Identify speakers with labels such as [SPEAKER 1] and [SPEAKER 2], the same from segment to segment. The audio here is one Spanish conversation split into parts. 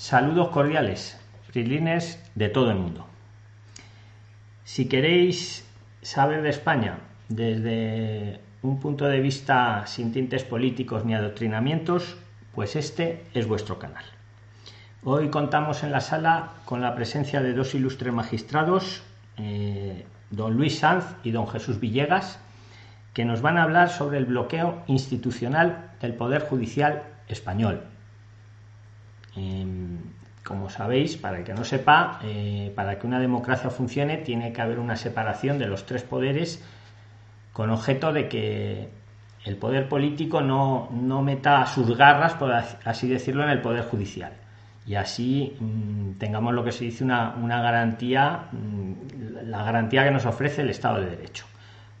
[SPEAKER 1] Saludos cordiales, prilines de todo el mundo. Si queréis saber de España desde un punto de vista sin tintes políticos ni adoctrinamientos, pues este es vuestro canal. Hoy contamos en la sala con la presencia de dos ilustres magistrados, eh, don Luis Sanz y don Jesús Villegas, que nos van a hablar sobre el bloqueo institucional del Poder Judicial español como sabéis, para el que no sepa, eh, para que una democracia funcione tiene que haber una separación de los tres poderes con objeto de que el poder político no, meta sus garras, por así decirlo, en el poder judicial. Y así mm, tengamos lo que se dice una, una garantía, mm, la garantía que nos ofrece el Estado de Derecho.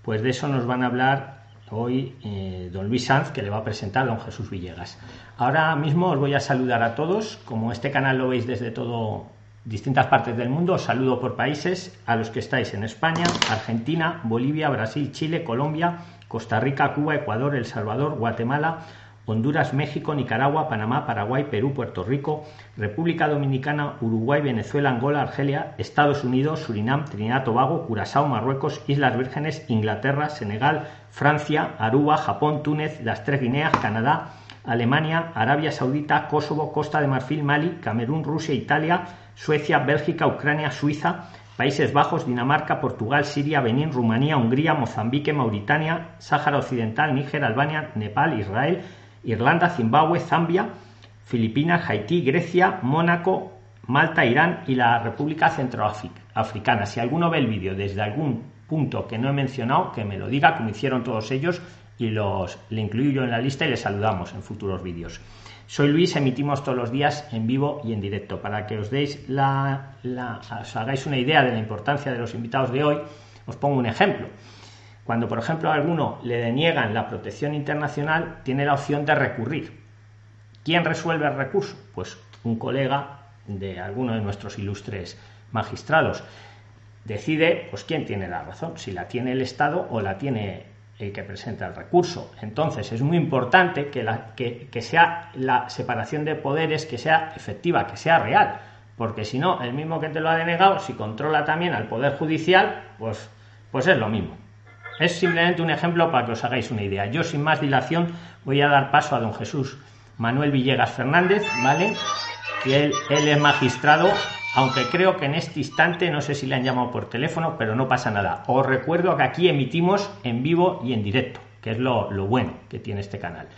[SPEAKER 1] Pues de eso nos van a hablar hoy eh, don Luis Sanz, que le va a presentar don Jesús Villegas. Ahora mismo os voy a saludar a todos. Como este canal lo veis desde todo distintas partes del mundo, os saludo por países a los que estáis en España, Argentina, Bolivia, Brasil, Chile, Colombia, Costa Rica, Cuba, Ecuador, El Salvador, Guatemala, Honduras, México, Nicaragua, Panamá, Paraguay, Perú, Puerto Rico, República Dominicana, Uruguay, Venezuela, Angola, Argelia, Estados Unidos, Surinam, Trinidad, Tobago, Curazao, Marruecos, Islas Vírgenes, Inglaterra, Senegal, Francia, Aruba, Japón, Túnez, las tres Guineas, Canadá, Alemania, Arabia Saudita, Kosovo, Costa de Marfil, Mali, Camerún, Rusia, Italia, Suecia, Bélgica, Ucrania, Suiza, Países Bajos, Dinamarca, Portugal, Siria, Benín, Rumanía, Hungría, Mozambique, Mauritania, Sáhara Occidental, Níger, Albania, Nepal, Israel, Irlanda, Zimbabue, Zambia, Filipinas, Haití, Grecia, Mónaco, Malta, Irán y la República Centroafricana. Si alguno ve el vídeo desde algún punto que no he mencionado, que me lo diga, como hicieron todos ellos, y los le incluyo yo en la lista y les saludamos en futuros vídeos. Soy Luis, emitimos todos los días en vivo y en directo. Para que os deis la, os hagáis una idea de la importancia de los invitados de hoy, os pongo un ejemplo. Cuando, por ejemplo, a alguno le deniegan la protección internacional, tiene la opción de recurrir. ¿Quién resuelve el recurso? Pues un colega de alguno de nuestros ilustres magistrados. Decide, pues, quién tiene la razón, si la tiene el Estado o la tiene el que presenta el recurso. Entonces, es muy importante que, la, sea la separación de poderes, que sea efectiva, que sea real. Porque si no, el mismo que te lo ha denegado, si controla también al Poder Judicial, pues, pues es lo mismo. Es simplemente un ejemplo para que os hagáis una idea. Yo, sin más dilación, voy a dar paso a don Jesús Manuel Villegas Fernández, ¿vale? Que él, es magistrado, aunque creo que en este instante, no sé si le han llamado por teléfono, pero no pasa nada. Os recuerdo que aquí emitimos en vivo y en directo, que es lo, bueno que tiene este canal.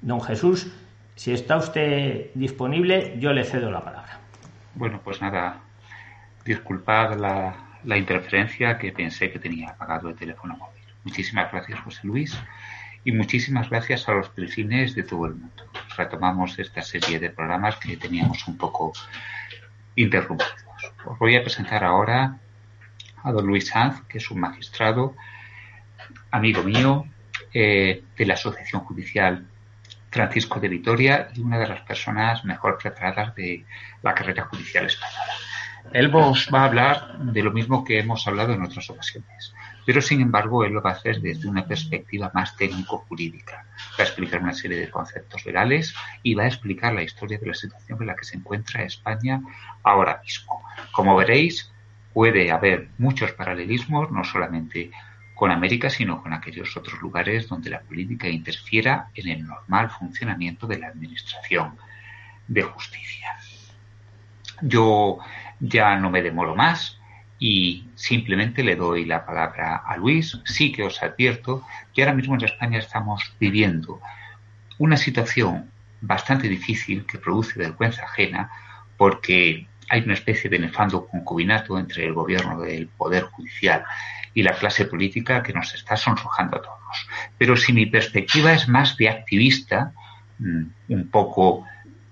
[SPEAKER 1] Don Jesús, si está usted disponible, yo le cedo la palabra.
[SPEAKER 2] Bueno, pues nada, disculpad la, interferencia que pensé que tenía apagado el teléfono. Muchísimas gracias, José Luis, y muchísimas gracias a los delfines de todo el mundo. Retomamos esta serie de programas que teníamos un poco interrumpidos. Os voy a presentar ahora a don Luis Sanz, que es un magistrado, amigo mío, eh, de la Asociación Judicial Francisco de Vitoria y una de las personas mejor preparadas de la carrera judicial española. Él va a hablar de lo mismo que hemos hablado en otras ocasiones, pero sin embargo él lo va a hacer desde una perspectiva más técnico-jurídica. Va a explicar una serie de conceptos legales y va a explicar la historia de la situación en la que se encuentra España ahora mismo. Como veréis, puede haber muchos paralelismos, no solamente con América, sino con aquellos otros lugares donde la política interfiera en el normal funcionamiento de la administración de justicia. Yo ya no me demoro más y simplemente le doy la palabra a Luis. Sí que os advierto que ahora mismo en España estamos viviendo una situación bastante difícil que produce vergüenza ajena porque hay una especie de nefando concubinato entre el gobierno del Poder Judicial y la clase política que nos está sonrojando a todos. Pero si mi perspectiva es más de activista, mm, un poco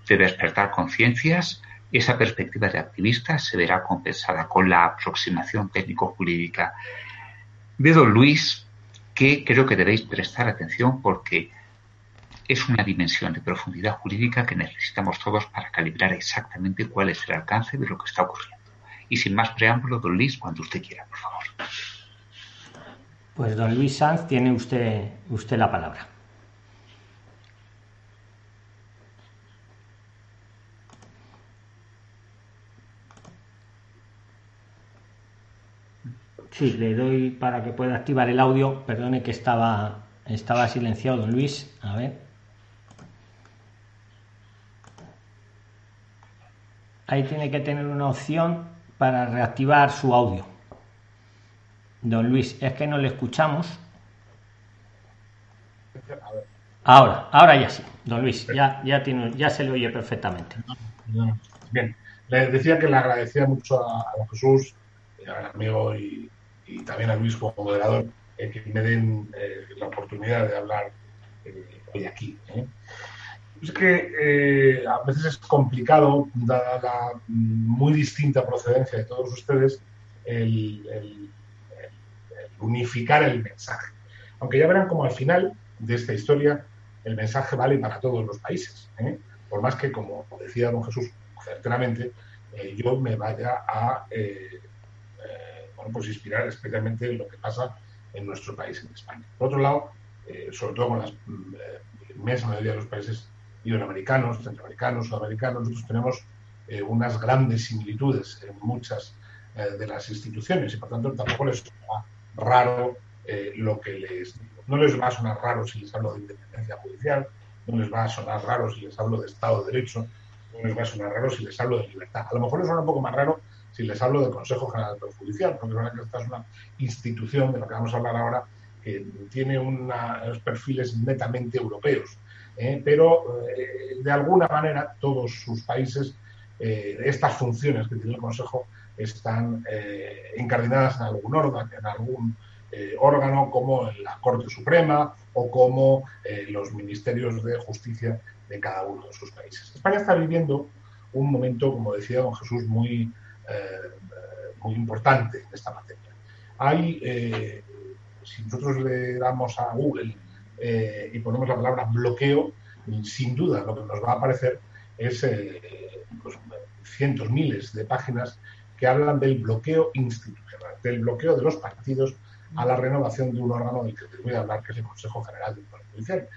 [SPEAKER 2] de despertar conciencias, esa perspectiva de activista se verá compensada con la aproximación técnico-jurídica de don Luis, que creo que debéis prestar atención porque es una dimensión de profundidad jurídica que necesitamos todos para calibrar exactamente cuál es el alcance de lo que está ocurriendo. Y sin más preámbulo, don Luis, cuando usted quiera, por favor.
[SPEAKER 1] Pues don Luis Sanz, tiene usted, usted la palabra. Sí, le doy para que pueda activar el audio. Perdone que estaba, estaba silenciado, don Luis. A ver. Ahí tiene que tener una opción para reactivar su audio. Don Luis, es que no le escuchamos. Ahora, ahora ya sí, don Luis, ya, ya, tiene, ya se le oye perfectamente.
[SPEAKER 3] Bien, le decía que le agradecía mucho a, a Jesús, al amigo y, también a Luis como moderador, eh, que me den eh, la oportunidad de hablar eh, hoy aquí. Es que a veces es complicado, dada la muy distinta procedencia de todos ustedes, unificar el mensaje. Aunque ya verán como al final de esta historia el mensaje vale para todos los países. ¿eh? Por más que, como decía don Jesús certeramente, eh, yo me vaya a eh, inspirar especialmente en lo que pasa en nuestro país, en España. Por otro lado, sobre todo con la inmensa mayoría de los países iberoamericanos, centroamericanos, sudamericanos, nosotros tenemos unas grandes similitudes en muchas de las instituciones y por tanto tampoco les es raro lo que les digo. No les va a sonar raro si les hablo de independencia judicial, no les va a sonar raro si les hablo de Estado de Derecho, no les va a sonar raro si les hablo de libertad. A lo mejor les suena un poco más raro si les hablo del Consejo General del Poder Judicial, porque que esta es una institución de lo que vamos a hablar ahora que tiene unos perfiles netamente europeos, ¿eh? pero eh, de alguna manera todos sus países, eh, estas funciones que tiene el Consejo están encardinadas en algún órgano, en algún órgano como la Corte Suprema o como los ministerios de justicia de cada uno de sus países. España está viviendo un momento, como decía don Jesús, muy, muy importante en esta materia. Hay, si nosotros le damos a Google y ponemos la palabra bloqueo, sin duda lo que nos va a aparecer es pues, cientos, miles de páginas que hablan del bloqueo institucional, del bloqueo de los partidos a la renovación de un órgano del que te voy a hablar, que es el Consejo General del Poder Judicial.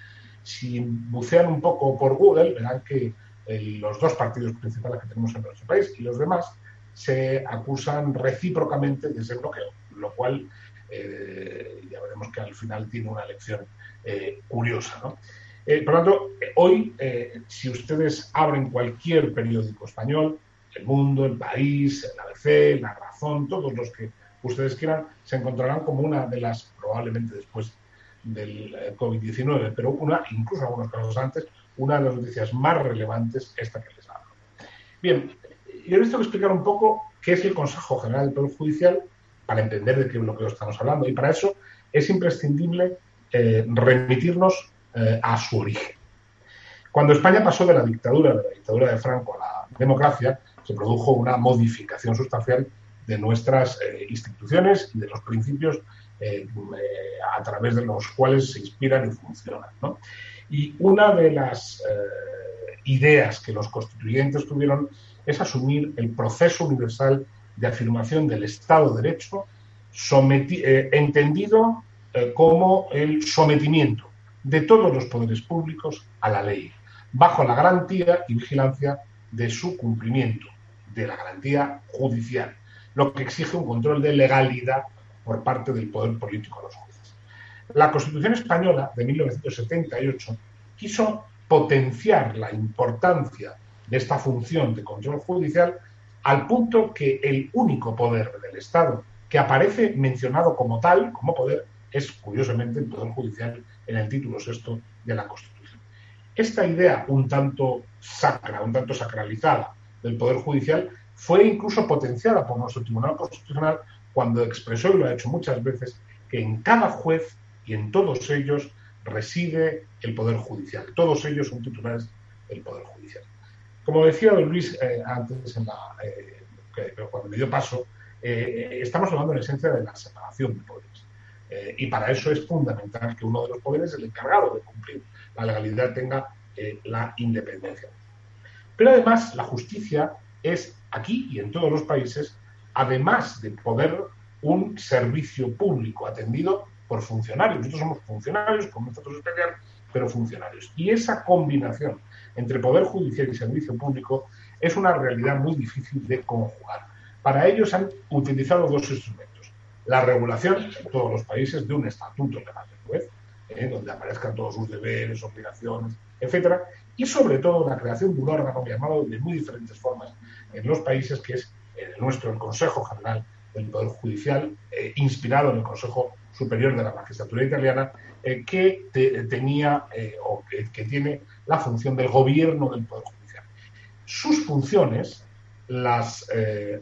[SPEAKER 3] Si bucean un poco por Google, verán que eh, los dos partidos principales que tenemos en nuestro país y los demás se acusan recíprocamente de ese bloqueo, lo cual eh, ya veremos que al final tiene una lección eh, curiosa. por lo tanto, hoy, si ustedes abren cualquier periódico español, El Mundo, El País, El ABC, La Razón, todos los que ustedes quieran, se encontrarán como una de las, probablemente después del eh, COVID-19, pero una, incluso algunos casos antes, una de las noticias más relevantes, esta que les hablo. Bien, yo les tengo que explicar un poco qué es el Consejo General del Poder Judicial para entender de qué bloqueo estamos hablando. Y para eso es imprescindible eh, remitirnos eh, a su origen. Cuando España pasó de la dictadura, de la dictadura de Franco a la democracia, se produjo una modificación sustancial de nuestras eh, instituciones y de los principios a través de los cuales se inspiran y funcionan. Y una de las ideas que los constituyentes tuvieron es asumir el proceso universal de afirmación del Estado de Derecho entendido como el sometimiento de todos los poderes públicos a la ley, bajo la garantía y vigilancia de su cumplimiento, de la garantía judicial lo que exige un control de legalidad por parte del poder político a los jueces. La Constitución española de 1978 quiso potenciar la importancia de esta función de control judicial al punto que el único poder del Estado que aparece mencionado como tal, como poder, es curiosamente el Poder Judicial en el título sexto de la Constitución. Esta idea un tanto sacra, un tanto sacralizada del Poder Judicial fue incluso potenciada por nuestro Tribunal Constitucional cuando expresó, y lo ha hecho muchas veces, que en cada juez y en todos ellos reside el Poder Judicial. Todos ellos son titulares del Poder Judicial. Como decía don Luis eh, antes, en la, eh, cuando me dio paso, eh, estamos hablando en esencia de la separación de poderes. y para eso es fundamental que uno de los poderes, el encargado de cumplir la legalidad, tenga la independencia. Pero además, la justicia es aquí y en todos los países, además de poder un servicio público atendido por funcionarios. Nosotros somos funcionarios con un estatus especial, pero funcionarios. Y esa combinación entre poder judicial y servicio público es una realidad muy difícil de conjugar. Para ello se han utilizado dos instrumentos. la regulación en todos los países de un estatuto legal del juez, ¿eh? donde aparezcan todos sus deberes, obligaciones, etcétera, y sobre todo la creación de un órgano llamado de muy diferentes formas en los países, que es el nuestro, el Consejo General del Poder Judicial, eh, inspirado en el Consejo Superior de la Magistratura Italiana, eh, que tenía o que, tiene la función del gobierno del Poder Judicial. Sus funciones las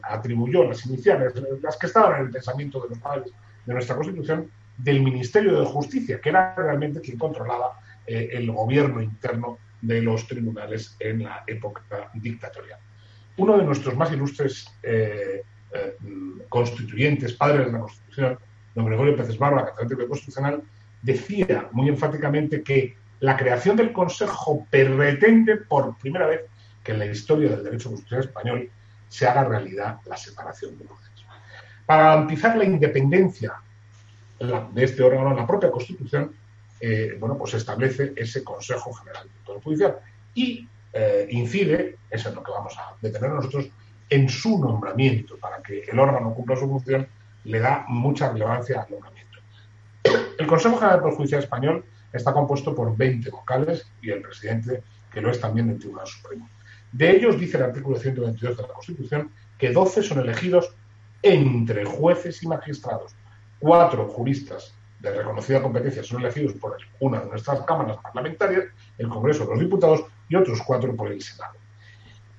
[SPEAKER 3] atribuyó, las iniciales, las que estaban en el pensamiento de los padres de nuestra Constitución, del Ministerio de Justicia, que era realmente quien controlaba eh, el gobierno interno de los tribunales en la época dictatorial. Uno de nuestros más ilustres eh, eh, constituyentes, padres de la Constitución, don Gregorio Pérez Barba, catedrático constitucional, decía muy enfáticamente que la creación del Consejo pretende por primera vez que en la historia del derecho constitucional español se haga realidad la separación de poderes. Para garantizar la independencia de este órgano, la propia Constitución, eh, bueno, pues establece ese Consejo General del Poder Judicial y eh, incide, eso es lo que vamos a detener nosotros, en su nombramiento, para que el órgano cumpla su función, le da mucha relevancia al nombramiento. El Consejo General del Poder Judicial Español está compuesto por 20 vocales y el presidente, que lo es también del Tribunal Supremo. De ellos dice el artículo 122 de la Constitución que 12 son elegidos entre jueces y magistrados, cuatro juristas de reconocida competencia son elegidos por una de nuestras cámaras parlamentarias, el Congreso de los Diputados y otros cuatro por el Senado.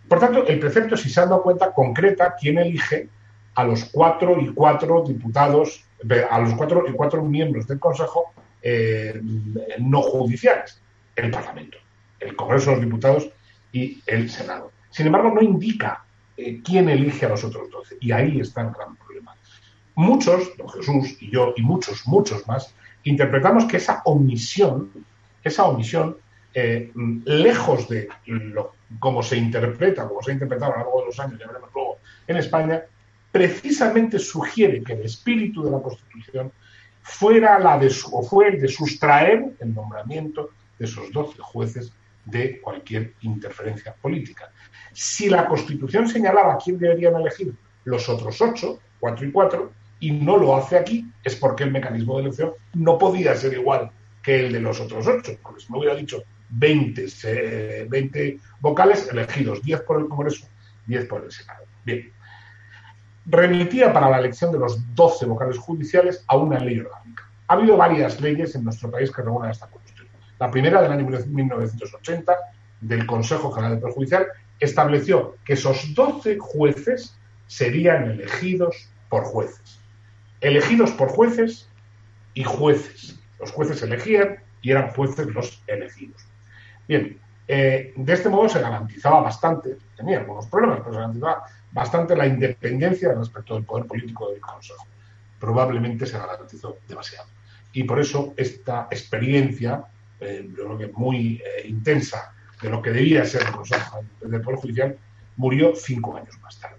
[SPEAKER 3] Por tanto, el precepto, si se han dado cuenta, concreta quién elige a los cuatro y cuatro diputados, a los cuatro y cuatro miembros del Consejo eh, no judiciales, el Parlamento, el Congreso de los Diputados y el Senado. Sin embargo, no indica eh, quién elige a los otros doce, y ahí está el gran problema. Muchos, don Jesús y yo y muchos, muchos más, interpretamos que esa omisión, esa omisión, eh, lejos de lo, cómo se interpreta, como se ha interpretado a lo largo de los años, ya veremos luego, en España, precisamente sugiere que el espíritu de la Constitución fuera la de o fue el de sustraer el nombramiento de esos doce jueces de cualquier interferencia política. Si la Constitución señalaba quién deberían elegir los otros ocho, cuatro y cuatro, y no lo hace aquí, es porque el mecanismo de elección no podía ser igual que el de los otros ocho, porque si me hubiera dicho 20, 20 vocales elegidos, 10 por el Congreso, 10 por el Senado. Bien. Remitía para la elección de los 12 vocales judiciales a una ley orgánica. Ha habido varias leyes en nuestro país que regulan esta cuestión. La primera, del año 1980, del Consejo General del Poder Judicial, estableció que esos 12 jueces serían elegidos por jueces elegidos por jueces y jueces. Los jueces elegían y eran jueces los elegidos. Bien, eh, de este modo se garantizaba bastante, tenía algunos problemas, pero se garantizaba bastante la independencia respecto del poder político del Consejo. Probablemente se garantizó demasiado. Y por eso esta experiencia, eh, yo creo que muy eh, intensa, de lo que debía ser el Consejo del Poder Judicial, murió cinco años más tarde.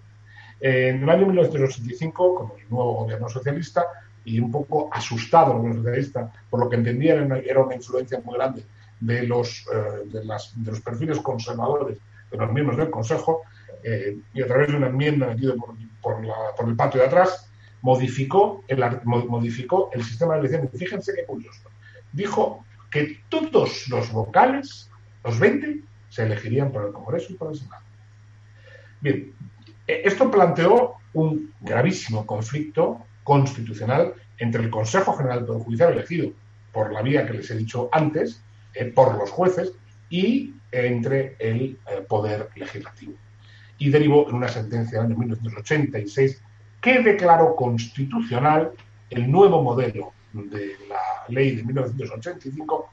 [SPEAKER 3] En el año 1985, con el nuevo gobierno socialista, y un poco asustado el gobierno socialista por lo que entendían era una influencia muy grande de los, eh, de, los perfiles conservadores de los miembros del Consejo, eh, y a través de una enmienda metida por, el patio de atrás, modificó el, modificó el sistema de elección. fíjense qué curioso. Dijo que todos los vocales, los 20, se elegirían por el Congreso y por el Senado. Bien, eh, esto planteó un gravísimo conflicto constitucional entre el Consejo General del Poder Judicial elegido por la vía que les he dicho antes, eh, por los jueces, y entre el eh, Poder Legislativo. Y derivó en una sentencia del año 1986 que declaró constitucional el nuevo modelo de la ley de 1985,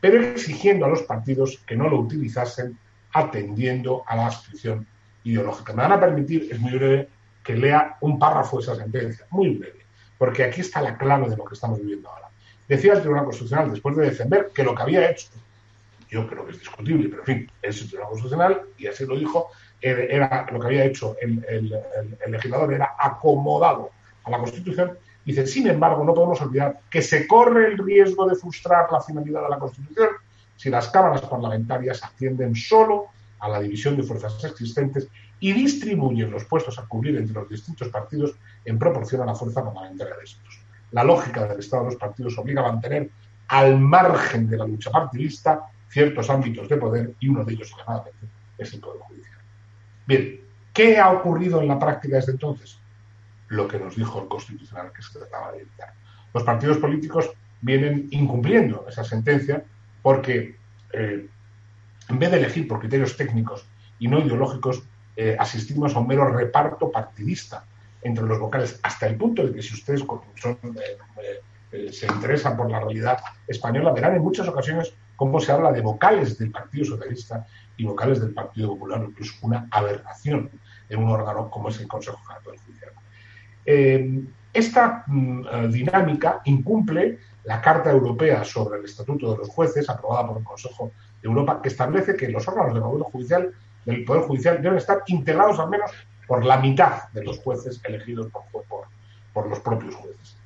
[SPEAKER 3] pero exigiendo a los partidos que no lo utilizasen atendiendo a la adscripción ideológica. Me van a permitir, es muy breve, que lea un párrafo de esa sentencia, muy breve, porque aquí está la clave de lo que estamos viviendo ahora. Decía el Tribunal Constitucional, después de defender que lo que había hecho, yo creo que es discutible, pero en fin, es el Tribunal Constitucional, y así lo dijo, era lo que había hecho el, el legislador, era acomodado a la Constitución, dice, sin embargo, no podemos olvidar que se corre el riesgo de frustrar la finalidad de la Constitución si las cámaras parlamentarias atienden solo a la división de fuerzas existentes y distribuyen los puestos a cubrir entre los distintos partidos en proporción a la fuerza parlamentaria de estos. La lógica del Estado de los partidos obliga a mantener al margen de la lucha partidista ciertos ámbitos de poder y uno de ellos, llamadamente, es el Poder Judicial. Bien, ¿qué ha ocurrido en la práctica desde entonces? Lo que nos dijo el Constitucional que se trataba de evitar. Los partidos políticos vienen incumpliendo esa sentencia porque eh, en vez de elegir por criterios técnicos y no ideológicos, eh, asistimos a un mero reparto partidista entre los vocales, hasta el punto de que si ustedes eh, se interesan por la realidad española, verán en muchas ocasiones cómo se habla de vocales del Partido Socialista y vocales del Partido Popular, lo es una aberración en un órgano como es el Consejo General Judicial. esta mm, dinámica incumple la Carta Europea sobre el Estatuto de los Jueces, aprobada por el Consejo de Europa, que establece que los órganos del Poder Judicial, del Poder Judicial deben estar integrados al menos por la mitad de los jueces elegidos por, por, los propios jueces.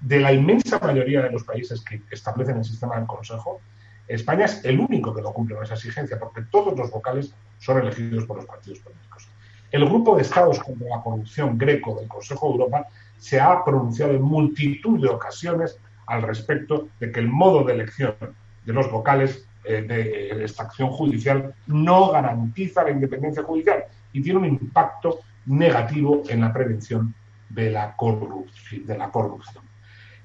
[SPEAKER 3] De la inmensa mayoría de los países que establecen el sistema del Consejo, España es el único que no cumple con esa exigencia, porque todos los vocales son elegidos por los partidos políticos. El grupo de estados contra la corrupción greco del Consejo de Europa se ha pronunciado en multitud de ocasiones al respecto de que el modo de elección de los vocales eh, de esta acción judicial no garantiza la independencia judicial y tiene un impacto negativo en la prevención de la, corrupción.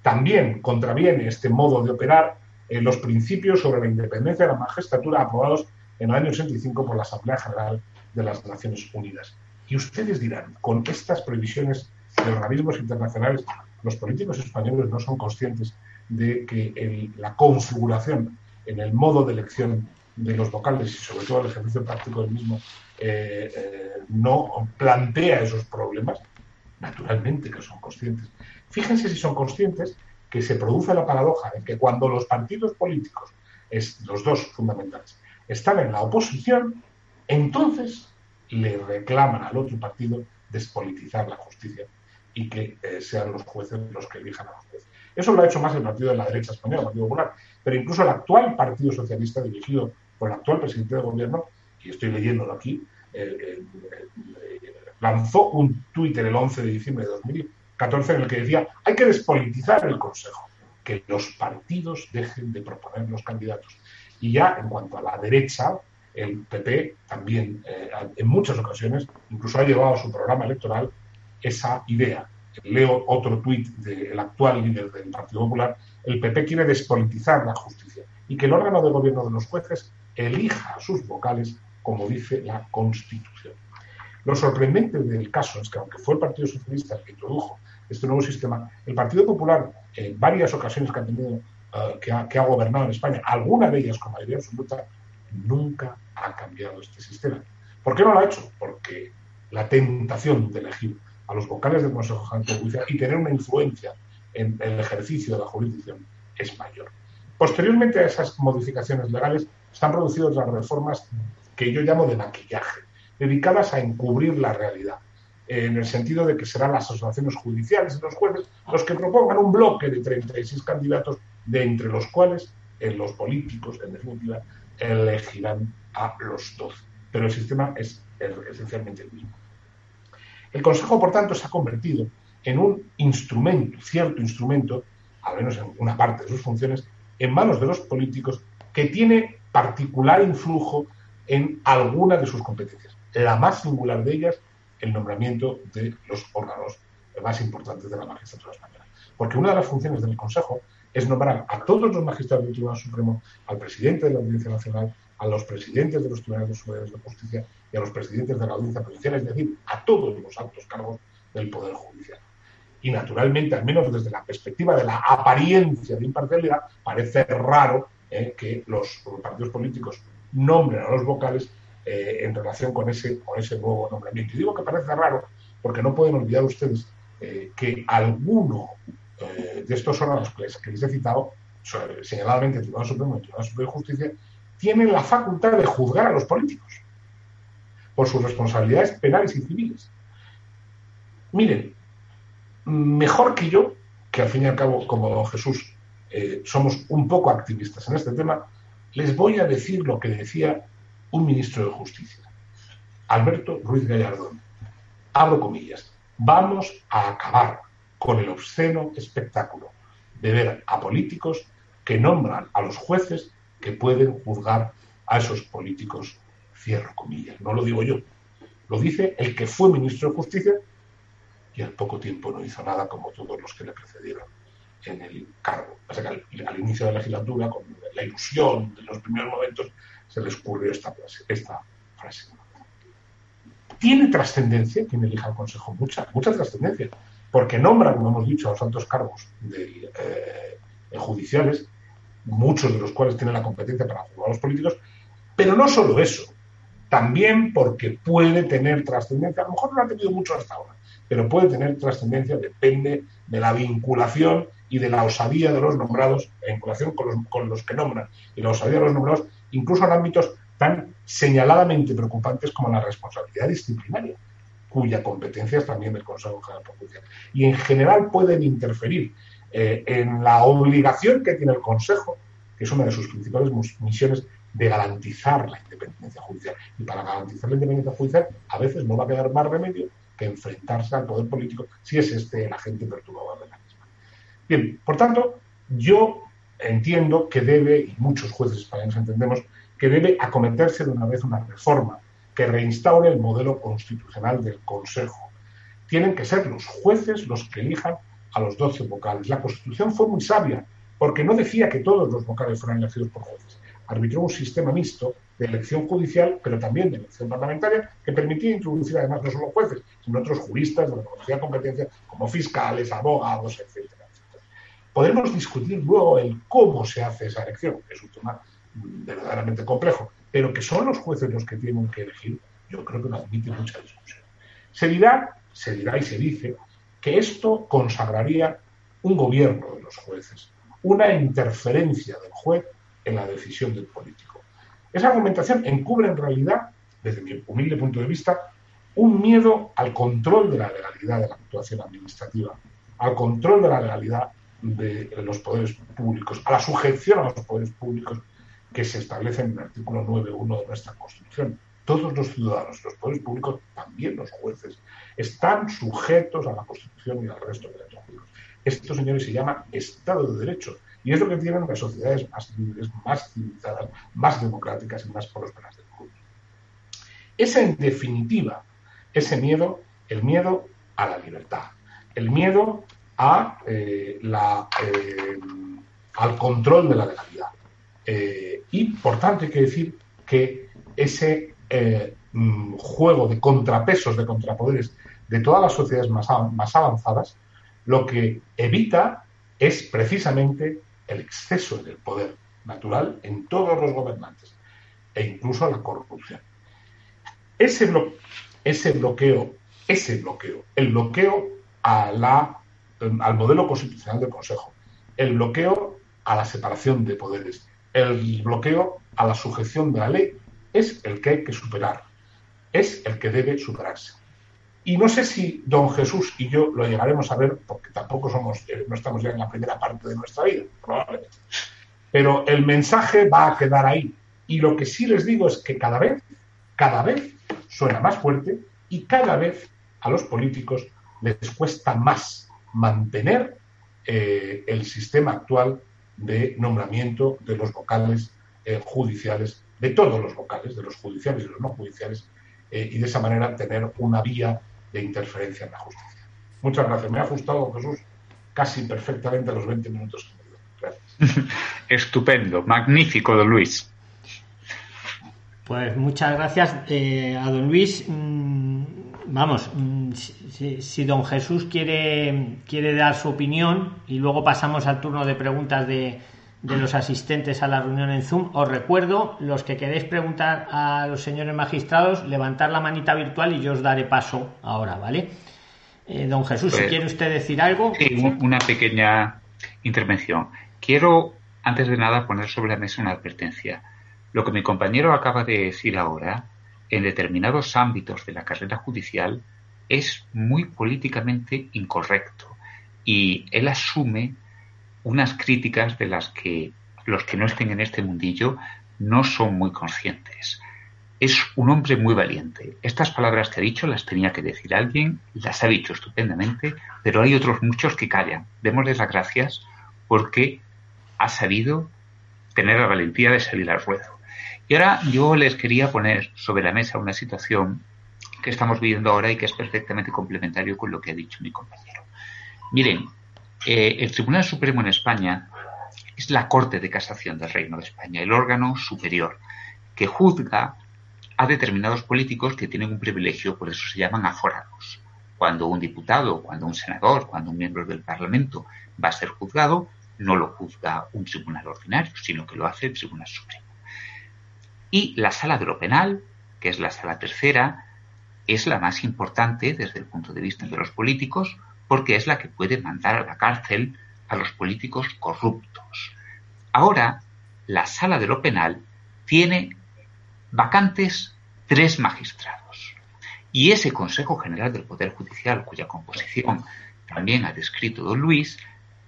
[SPEAKER 3] También contraviene este modo de operar eh, los principios sobre la independencia de la magistratura aprobados en el año 85 por la Asamblea General de las Naciones Unidas. Y ustedes dirán, con estas previsiones de organismos internacionales, los políticos españoles no son conscientes de que la configuración en el modo de elección de los vocales y sobre todo el ejercicio práctico del mismo eh, eh, no plantea esos problemas, naturalmente que son conscientes. Fíjense si son conscientes que se produce la paradoja de que cuando los partidos políticos, es, los dos fundamentales, están en la oposición, entonces le reclaman al otro partido despolitizar la justicia y que eh, sean los jueces los que elijan a los jueces. Eso lo ha hecho más el partido de la derecha española, el Partido Popular, pero incluso el actual Partido Socialista dirigido por el actual presidente del gobierno, y estoy leyéndolo aquí, lanzó un Twitter el 11 de diciembre de 2014 en el que decía hay que despolitizar el Consejo, que los partidos dejen de proponer los candidatos. Y ya en cuanto a la derecha, el PP también en muchas ocasiones incluso ha llevado a su programa electoral esa idea. Leo otro tuit del actual líder del Partido Popular. El PP quiere despolitizar la justicia y que el órgano de gobierno de los jueces elija a sus vocales como dice la Constitución. Lo sorprendente del caso es que, aunque fue el Partido Socialista el que introdujo este nuevo sistema, el Partido Popular, en varias ocasiones que ha tenido, eh, que, ha, gobernado en España, alguna de ellas con mayoría absoluta, nunca ha cambiado este sistema. ¿Por qué no lo ha hecho? Porque la tentación de elegir a los vocales del Consejo General de Justicia y tener una influencia en, el ejercicio de la jurisdicción es mayor. Posteriormente a esas modificaciones legales se han producido otras reformas que yo llamo de maquillaje, dedicadas a encubrir la realidad, en el sentido de que serán las asociaciones judiciales y los jueces los que propongan un bloque de 36 candidatos, de entre los cuales en los políticos, en definitiva, elegirán a los 12. Pero el sistema es esencialmente el mismo. El Consejo, por tanto, se ha convertido en un instrumento, cierto instrumento, al menos en una parte de sus funciones, en manos de los políticos que tiene particular influjo en alguna de sus competencias. La más singular de ellas, el nombramiento de los órganos más importantes de la magistratura española. Porque una de las funciones del Consejo es nombrar a todos los magistrados del Tribunal Supremo, al presidente de la Audiencia Nacional, a los presidentes de los tribunales superiores de justicia y a los presidentes de la audiencia provincial, es decir, a todos los altos cargos del Poder Judicial. Y naturalmente, al menos desde la perspectiva de la apariencia de imparcialidad, parece raro eh, que los, partidos políticos nombren a los vocales eh, en relación con ese, con ese nuevo nombramiento. Y digo que parece raro porque no pueden olvidar ustedes eh, que alguno de estos órganos que les, he citado, señaladamente el Tribunal Supremo y el Tribunal Superior de Justicia, tienen la facultad de juzgar a los políticos por sus responsabilidades penales y civiles. Miren, mejor que yo, que al fin y al cabo, como don Jesús, eh, somos un poco activistas en este tema, les voy a decir lo que decía un ministro de Justicia. Alberto Ruiz Gallardón. Abro comillas. Vamos a acabar con el obsceno espectáculo de ver a políticos que nombran a los jueces que pueden juzgar a esos políticos, cierro comillas. No lo digo yo, lo dice el que fue ministro de Justicia y al poco tiempo no hizo nada como todos los que le precedieron en el cargo. al, inicio de la legislatura, con la ilusión de los primeros momentos, se les ocurrió esta frase. Esta frase. Tiene trascendencia quien elija el Consejo, mucha, mucha trascendencia, porque nombra, como hemos dicho, a los altos cargos eh, judiciales, muchos de los cuales tienen la competencia para juzgar a los políticos, pero no solo eso, también porque puede tener trascendencia, a lo mejor no ha tenido mucho hasta ahora, pero puede tener trascendencia, depende de la vinculación y de la osadía de los nombrados, la vinculación con los, con los que nombran y la osadía de los nombrados, incluso en ámbitos tan señaladamente preocupantes como la responsabilidad disciplinaria, cuya competencia es también del Consejo General de Justicia. Y en general pueden interferir eh, en la obligación que tiene el Consejo, que es una de sus principales misiones, de garantizar la independencia judicial. Y para garantizar la independencia judicial, a veces no va a quedar más remedio que enfrentarse al poder político si es este el agente perturbador de la misma. Bien, por tanto, yo entiendo que debe, y muchos jueces españoles entendemos, que debe acometerse de una vez una reforma que reinstaure el modelo constitucional del Consejo. Tienen que ser los jueces los que elijan a los doce vocales. La Constitución fue muy sabia, porque no decía que todos los vocales fueran elegidos por jueces. Arbitró un sistema mixto de elección judicial, pero también de elección parlamentaria, que permitía introducir además no solo jueces, sino otros juristas de la competencia, como fiscales, abogados, etcétera, Podemos discutir luego el cómo se hace esa elección, que es un tema verdaderamente complejo, pero que son los jueces los que tienen que elegir, yo creo que no admite mucha discusión. Se dirá, se dirá y se dice que esto consagraría un gobierno de los jueces, una interferencia del juez en la decisión del político. Esa argumentación encubre en realidad, desde mi humilde punto de vista, un miedo al control de la legalidad de la actuación administrativa, al control de la legalidad de los poderes públicos, a la sujeción a los poderes públicos que se establecen en el artículo 9.1 de nuestra Constitución. Todos los ciudadanos, los poderes públicos, también los jueces, están sujetos a la Constitución y al resto de derechos públicos. Esto, señores, se llama Estado de Derecho y es lo que tienen las sociedades más libres, más civilizadas, más democráticas y más prósperas del mundo. Es en definitiva ese miedo, el miedo a la libertad, el miedo eh, eh, al control de la legalidad. Eh, y, por tanto, hay que decir que ese mm, juego de contrapesos, de contrapoderes de todas las sociedades más, avanzadas, lo que evita es precisamente el exceso del poder natural en todos los gobernantes e incluso la corrupción. Ese bloqueo, ese bloqueo, el bloqueo a la, al modelo constitucional del Consejo, el bloqueo a la separación de poderes, el bloqueo a la sujeción de la ley, es el que hay que superar, es el que debe superarse. Y no sé si don Jesús y yo lo llegaremos a ver, porque tampoco somos, eh, no estamos ya en la primera parte de nuestra vida, probablemente. Pero el mensaje va a quedar ahí. Y lo que sí les digo es que cada vez, cada vez suena más fuerte y cada vez a los políticos les cuesta más mantener eh, el sistema actual de nombramiento de los vocales eh, judiciales, de todos los vocales, de los judiciales y los no judiciales, y de esa manera tener una vía de interferencia en la justicia. Muchas gracias. Me ha ajustado, Jesús, casi perfectamente los 20 minutos que me dio. Gracias.
[SPEAKER 2] Estupendo, magnífico, don Luis.
[SPEAKER 1] Pues muchas gracias eh, a don Luis. Mm, vamos, mm, si, don Jesús quiere, quiere dar su opinión y luego pasamos al turno de preguntas de, de los asistentes a la reunión en Zoom. Os recuerdo, los que queréis preguntar a los señores magistrados, levantar la manita virtual y yo os daré paso ahora, ¿vale? Eh, don Jesús, si pues, quiere usted decir algo.
[SPEAKER 2] Sí, una pequeña intervención. Quiero, antes de nada, poner sobre la mesa una advertencia. Lo que mi compañero acaba de decir ahora, en determinados ámbitos de la carrera judicial, es muy políticamente incorrecto. Y él asume unas críticas de las que los que no estén en este mundillo no son muy conscientes. es un hombre muy valiente. Estas palabras que ha dicho las tenía que decir alguien, las ha dicho estupendamente, pero hay otros muchos que callan. Démosles las gracias porque ha sabido tener la valentía de salir al ruedo. Y ahora yo les quería poner sobre la mesa una situación que estamos viviendo ahora y que es perfectamente complementario con lo que ha dicho mi compañero. Miren, eh, el Tribunal Supremo en España es la Corte de Casación del Reino de España, el órgano superior que juzga a determinados políticos que tienen un privilegio, por eso se llaman aforados. Cuando un diputado, cuando un senador, cuando un miembro del Parlamento va a ser juzgado, no lo juzga un tribunal ordinario, sino que lo hace el Tribunal Supremo. Y la sala de lo penal, que es la sala tercera, es la más importante desde el punto de vista de los políticos, porque es la que puede mandar a la cárcel a los políticos corruptos. Ahora, la sala de lo penal tiene vacantes tres magistrados. Y ese Consejo General del Poder Judicial, cuya composición también ha descrito don Luis,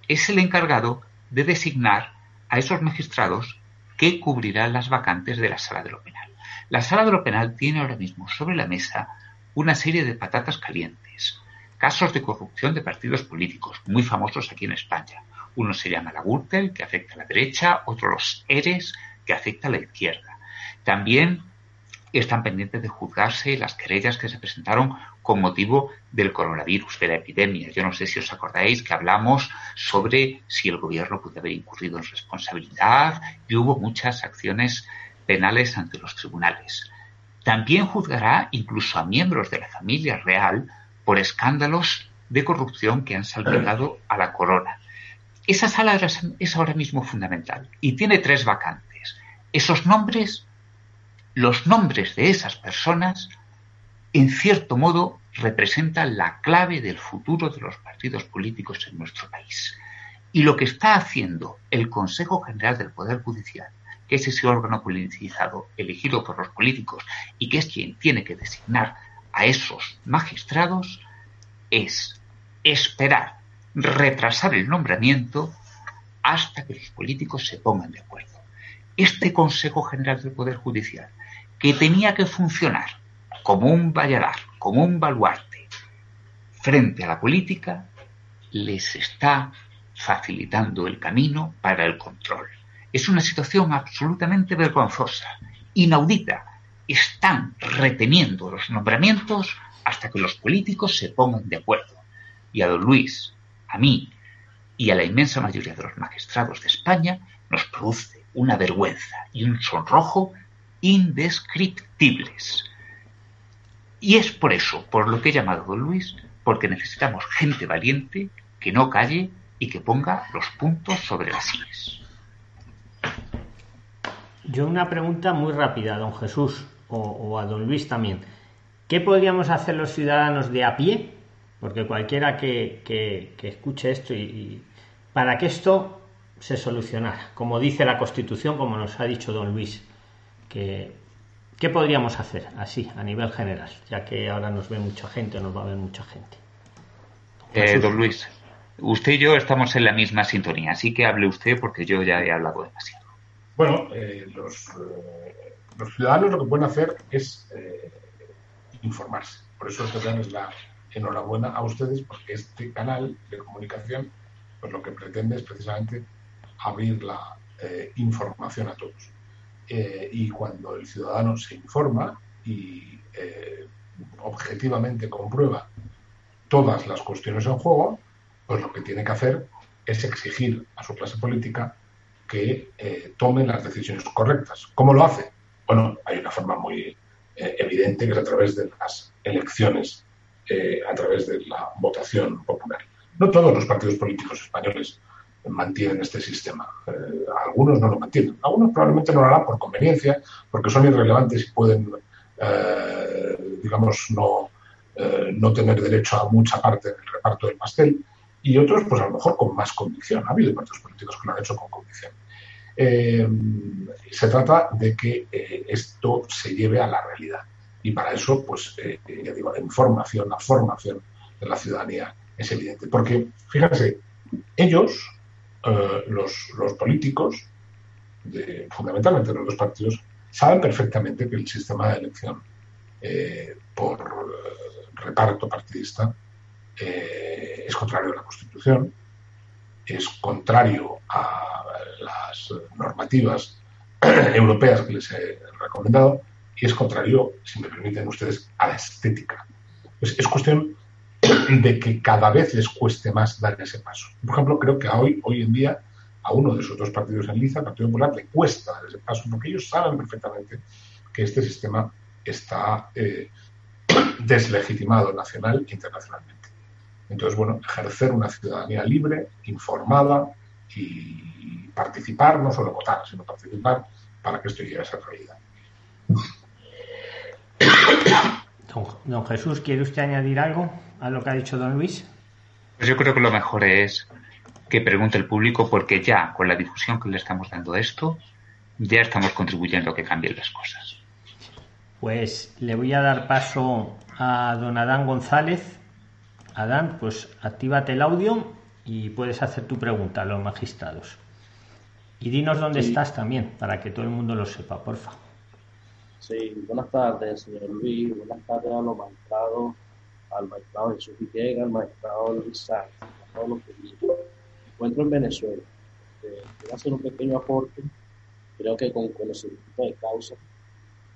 [SPEAKER 2] es el encargado de designar a esos magistrados que cubrirán las vacantes de la sala de lo penal. La sala de lo penal tiene ahora mismo sobre la mesa una serie de patatas calientes, casos de corrupción de partidos políticos muy famosos aquí en España. Uno se llama la Gürtel, que afecta a la derecha, otro los ERES, que afecta a la izquierda. También están pendientes de juzgarse las querellas que se presentaron con motivo del coronavirus, de la epidemia. Yo no sé si os acordáis que hablamos sobre si el gobierno puede haber incurrido en responsabilidad y hubo muchas acciones penales ante los tribunales. También juzgará incluso a miembros de la familia real por escándalos de corrupción que han salpicado a la corona. Esa sala es ahora mismo fundamental y tiene tres vacantes. Esos nombres los nombres de esas personas, en cierto modo, representan la clave del futuro de los partidos políticos en nuestro país. Y lo que está haciendo el Consejo General del Poder Judicial, que es ese órgano politizado elegido por los políticos y que es quien tiene que designar a esos magistrados, es esperar, retrasar el nombramiento hasta que los políticos se pongan de acuerdo. Este Consejo General del Poder Judicial que tenía que funcionar como un valladar, como un baluarte frente a la política, les está facilitando el camino para el control. Es una situación absolutamente vergonzosa, inaudita. Están reteniendo los nombramientos hasta que los políticos se pongan de acuerdo. Y a don Luis, a mí y a la inmensa mayoría de los magistrados de España nos produce una vergüenza y un sonrojo indescriptibles. Y es por eso, por lo que he llamado don Luis, porque necesitamos gente valiente que no calle y que ponga los puntos sobre las sillas.
[SPEAKER 1] Yo una pregunta muy rápida, don Jesús, o, a don Luis también. ¿Qué podríamos hacer los ciudadanos de a pie? Porque cualquiera que, escuche esto y, para que esto se solucionara, como dice la Constitución, como nos ha dicho don Luis. ¿Qué podríamos hacer así, a nivel general? Ya que ahora nos ve mucha gente o nos va a ver mucha gente.
[SPEAKER 2] Eh, don Luis, usted y yo estamos en la misma sintonía, así que hable usted porque yo ya he hablado demasiado.
[SPEAKER 3] Bueno, eh, los, eh, los, ciudadanos lo que pueden hacer es informarse. Por eso te dan la enhorabuena a ustedes porque este canal de comunicación pues lo que pretende es precisamente abrir la información a todos. Eh, y cuando el ciudadano se informa y eh, objetivamente comprueba todas las cuestiones en juego, pues lo que tiene que hacer es exigir a su clase política que eh, tome las decisiones correctas. ¿Cómo lo hace? Bueno, hay una forma muy evidente que es a través de las elecciones, a través de la votación popular. No todos los partidos políticos españoles mantienen este sistema. Eh, algunos no lo mantienen. Algunos probablemente no lo harán por conveniencia, porque son irrelevantes y pueden, eh, digamos, no, eh, no tener derecho a mucha parte del reparto del pastel. Y otros, pues a lo mejor con más convicción. Ha habido partidos políticos que lo han hecho con convicción. se trata de que esto se lleve a la realidad. Y para eso, pues, ya digo, la información, la formación de la ciudadanía es evidente. Porque, fíjense, ellos, eh, los, políticos, fundamentalmente los dos partidos, saben perfectamente que el sistema de elección eh, por reparto partidista es contrario a la Constitución, es contrario a las normativas europeas que les he recomendado y es contrario, si me permiten ustedes, a la estética. Es cuestión de que cada vez les cueste más dar ese paso. Por ejemplo, creo que hoy, hoy en día a uno de esos dos partidos en liza, el Partido Popular, le cuesta dar ese paso porque ellos saben perfectamente que este sistema está eh, deslegitimado nacional e internacionalmente. Entonces, bueno, ejercer una ciudadanía libre, informada y participar, no solo votar, sino participar para que esto llegue a ser realidad.
[SPEAKER 1] Don, Jesús, ¿quiere usted añadir algo a lo que ha dicho don Luis?
[SPEAKER 2] Pues yo creo que lo mejor es que pregunte el público porque ya con la difusión que le estamos dando a esto, ya estamos contribuyendo a que cambien las cosas.
[SPEAKER 1] Pues le voy a dar paso a don Adán González. Adán, pues actívate el audio y puedes hacer tu pregunta a los magistrados. Y dinos dónde estás también, para que todo el mundo lo sepa, porfa.
[SPEAKER 4] Sí, buenas tardes, señor Luis. Buenas tardes a los magistrados, al magistrado Jesús Villegas, al magistrado Luis Sánchez, a todos los que. Me encuentro en Venezuela. Este, quiero hacer un pequeño aporte, creo que con conocimiento de causa,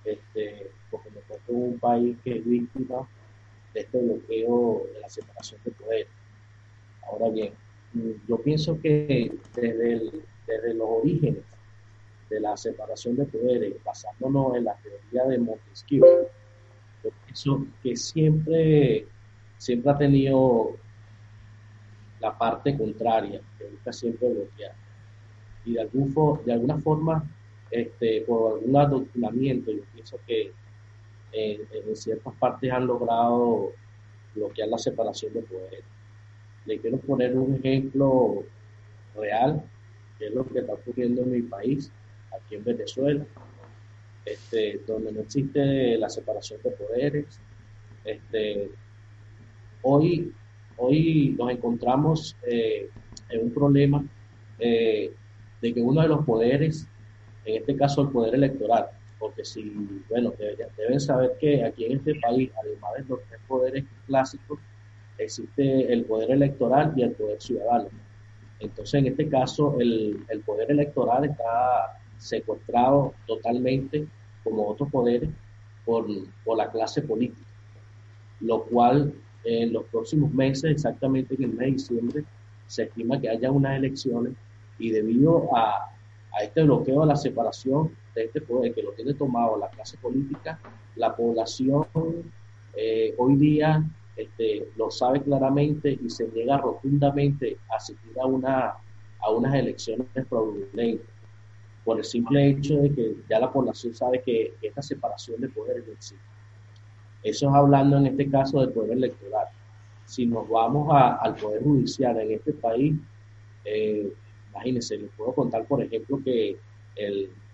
[SPEAKER 4] este, porque me encuentro en un país que es víctima de este bloqueo de la separación de poder. Ahora bien, yo pienso que desde, desde los orígenes de la separación de poderes, basándonos en la teoría de Montesquieu, eso que siempre, siempre ha tenido la parte contraria, que busca siempre bloquear. Y de, algún, de alguna forma, este, por algún adoctrinamiento, yo pienso que en, en, ciertas partes han logrado bloquear la separación de poderes. Le quiero poner un ejemplo real, que es lo que está ocurriendo en mi país aquí en Venezuela, este, donde no existe la separación de poderes. Este, hoy, hoy nos encontramos eh, en un problema eh, de que uno de los poderes, en este caso el poder electoral, porque si, bueno, deben saber que aquí en este país, además de los tres poderes clásicos, existe el poder electoral y el poder ciudadano. Entonces, en este caso, el, el poder electoral está secuestrado totalmente, como otros poderes, por, por la clase política, lo cual en los próximos meses, exactamente en el mes de diciembre, se estima que haya unas elecciones y debido a, a este bloqueo, a la separación de este poder que lo tiene tomado la clase política, la población eh, hoy día este, lo sabe claramente y se niega rotundamente a asistir a, una, a unas elecciones fraudulentas por el simple hecho de que ya la población sabe que esta separación de poderes no existe. Eso es hablando en este caso del poder electoral. Si nos vamos al poder judicial en este país, eh, imagínense, les puedo contar, por ejemplo, que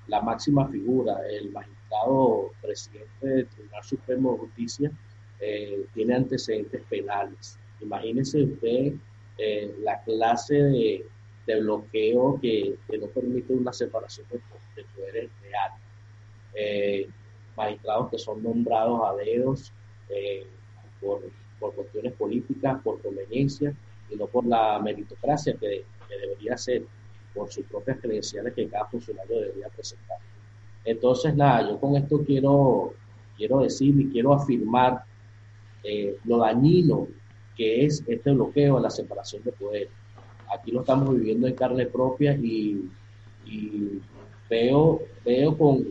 [SPEAKER 4] la máxima figura, el magistrado presidente del Tribunal Supremo de Justicia, eh, tiene antecedentes penales. Imagínense usted eh, la clase de, de bloqueo que, no permite una separación de, poderes real. Eh, magistrados que son nombrados a dedos eh, por, cuestiones políticas, por conveniencia y no por la meritocracia que, debería ser, por sus propias credenciales que cada funcionario debería presentar. Entonces, nada, yo con esto quiero, quiero decir y quiero afirmar eh, lo dañino que es este bloqueo a la separación de poderes aquí lo estamos viviendo en carne propia y, veo, veo con,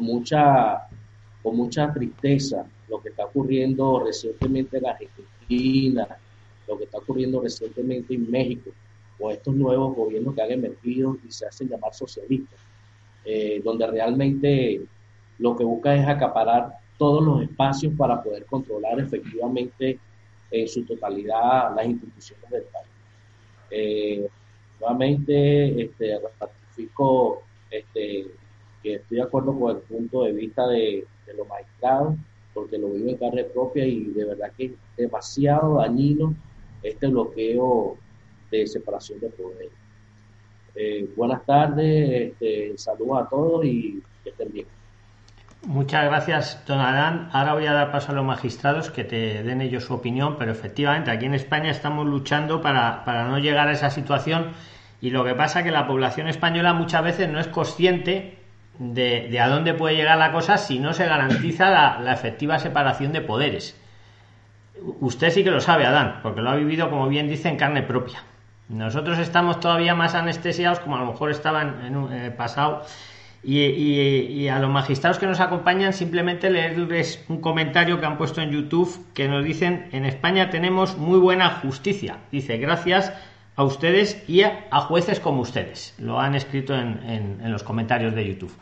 [SPEAKER 4] mucha, con mucha tristeza lo que está ocurriendo recientemente en Argentina, lo que está ocurriendo recientemente en México, con estos nuevos gobiernos que han emergido y se hacen llamar socialistas, eh, donde realmente lo que busca es acaparar todos los espacios para poder controlar efectivamente en su totalidad las instituciones del país. Eh, nuevamente, este, ratifico este, que estoy de acuerdo con el punto de vista de, los magistrados, porque lo vivo en carne propia y de verdad que es demasiado dañino este bloqueo de separación de poder. Eh, buenas tardes, este, saludos a todos y que estén bien.
[SPEAKER 1] Muchas gracias, don Adán. Ahora voy a dar paso a los magistrados que te den ellos su opinión, pero efectivamente aquí en España estamos luchando para, para no llegar a esa situación y lo que pasa es que la población española muchas veces no es consciente de, a dónde puede llegar la cosa si no se garantiza la, efectiva separación de poderes. Usted sí que lo sabe, Adán, porque lo ha vivido, como bien dice, en carne propia. Nosotros estamos todavía más anestesiados, como a lo mejor estaban en un eh, pasado y, a los magistrados que nos acompañan, simplemente leerles un comentario que han puesto en YouTube que nos dicen: En España tenemos muy buena justicia. Dice, gracias a ustedes y a, jueces como ustedes. Lo han escrito en, los comentarios de YouTube.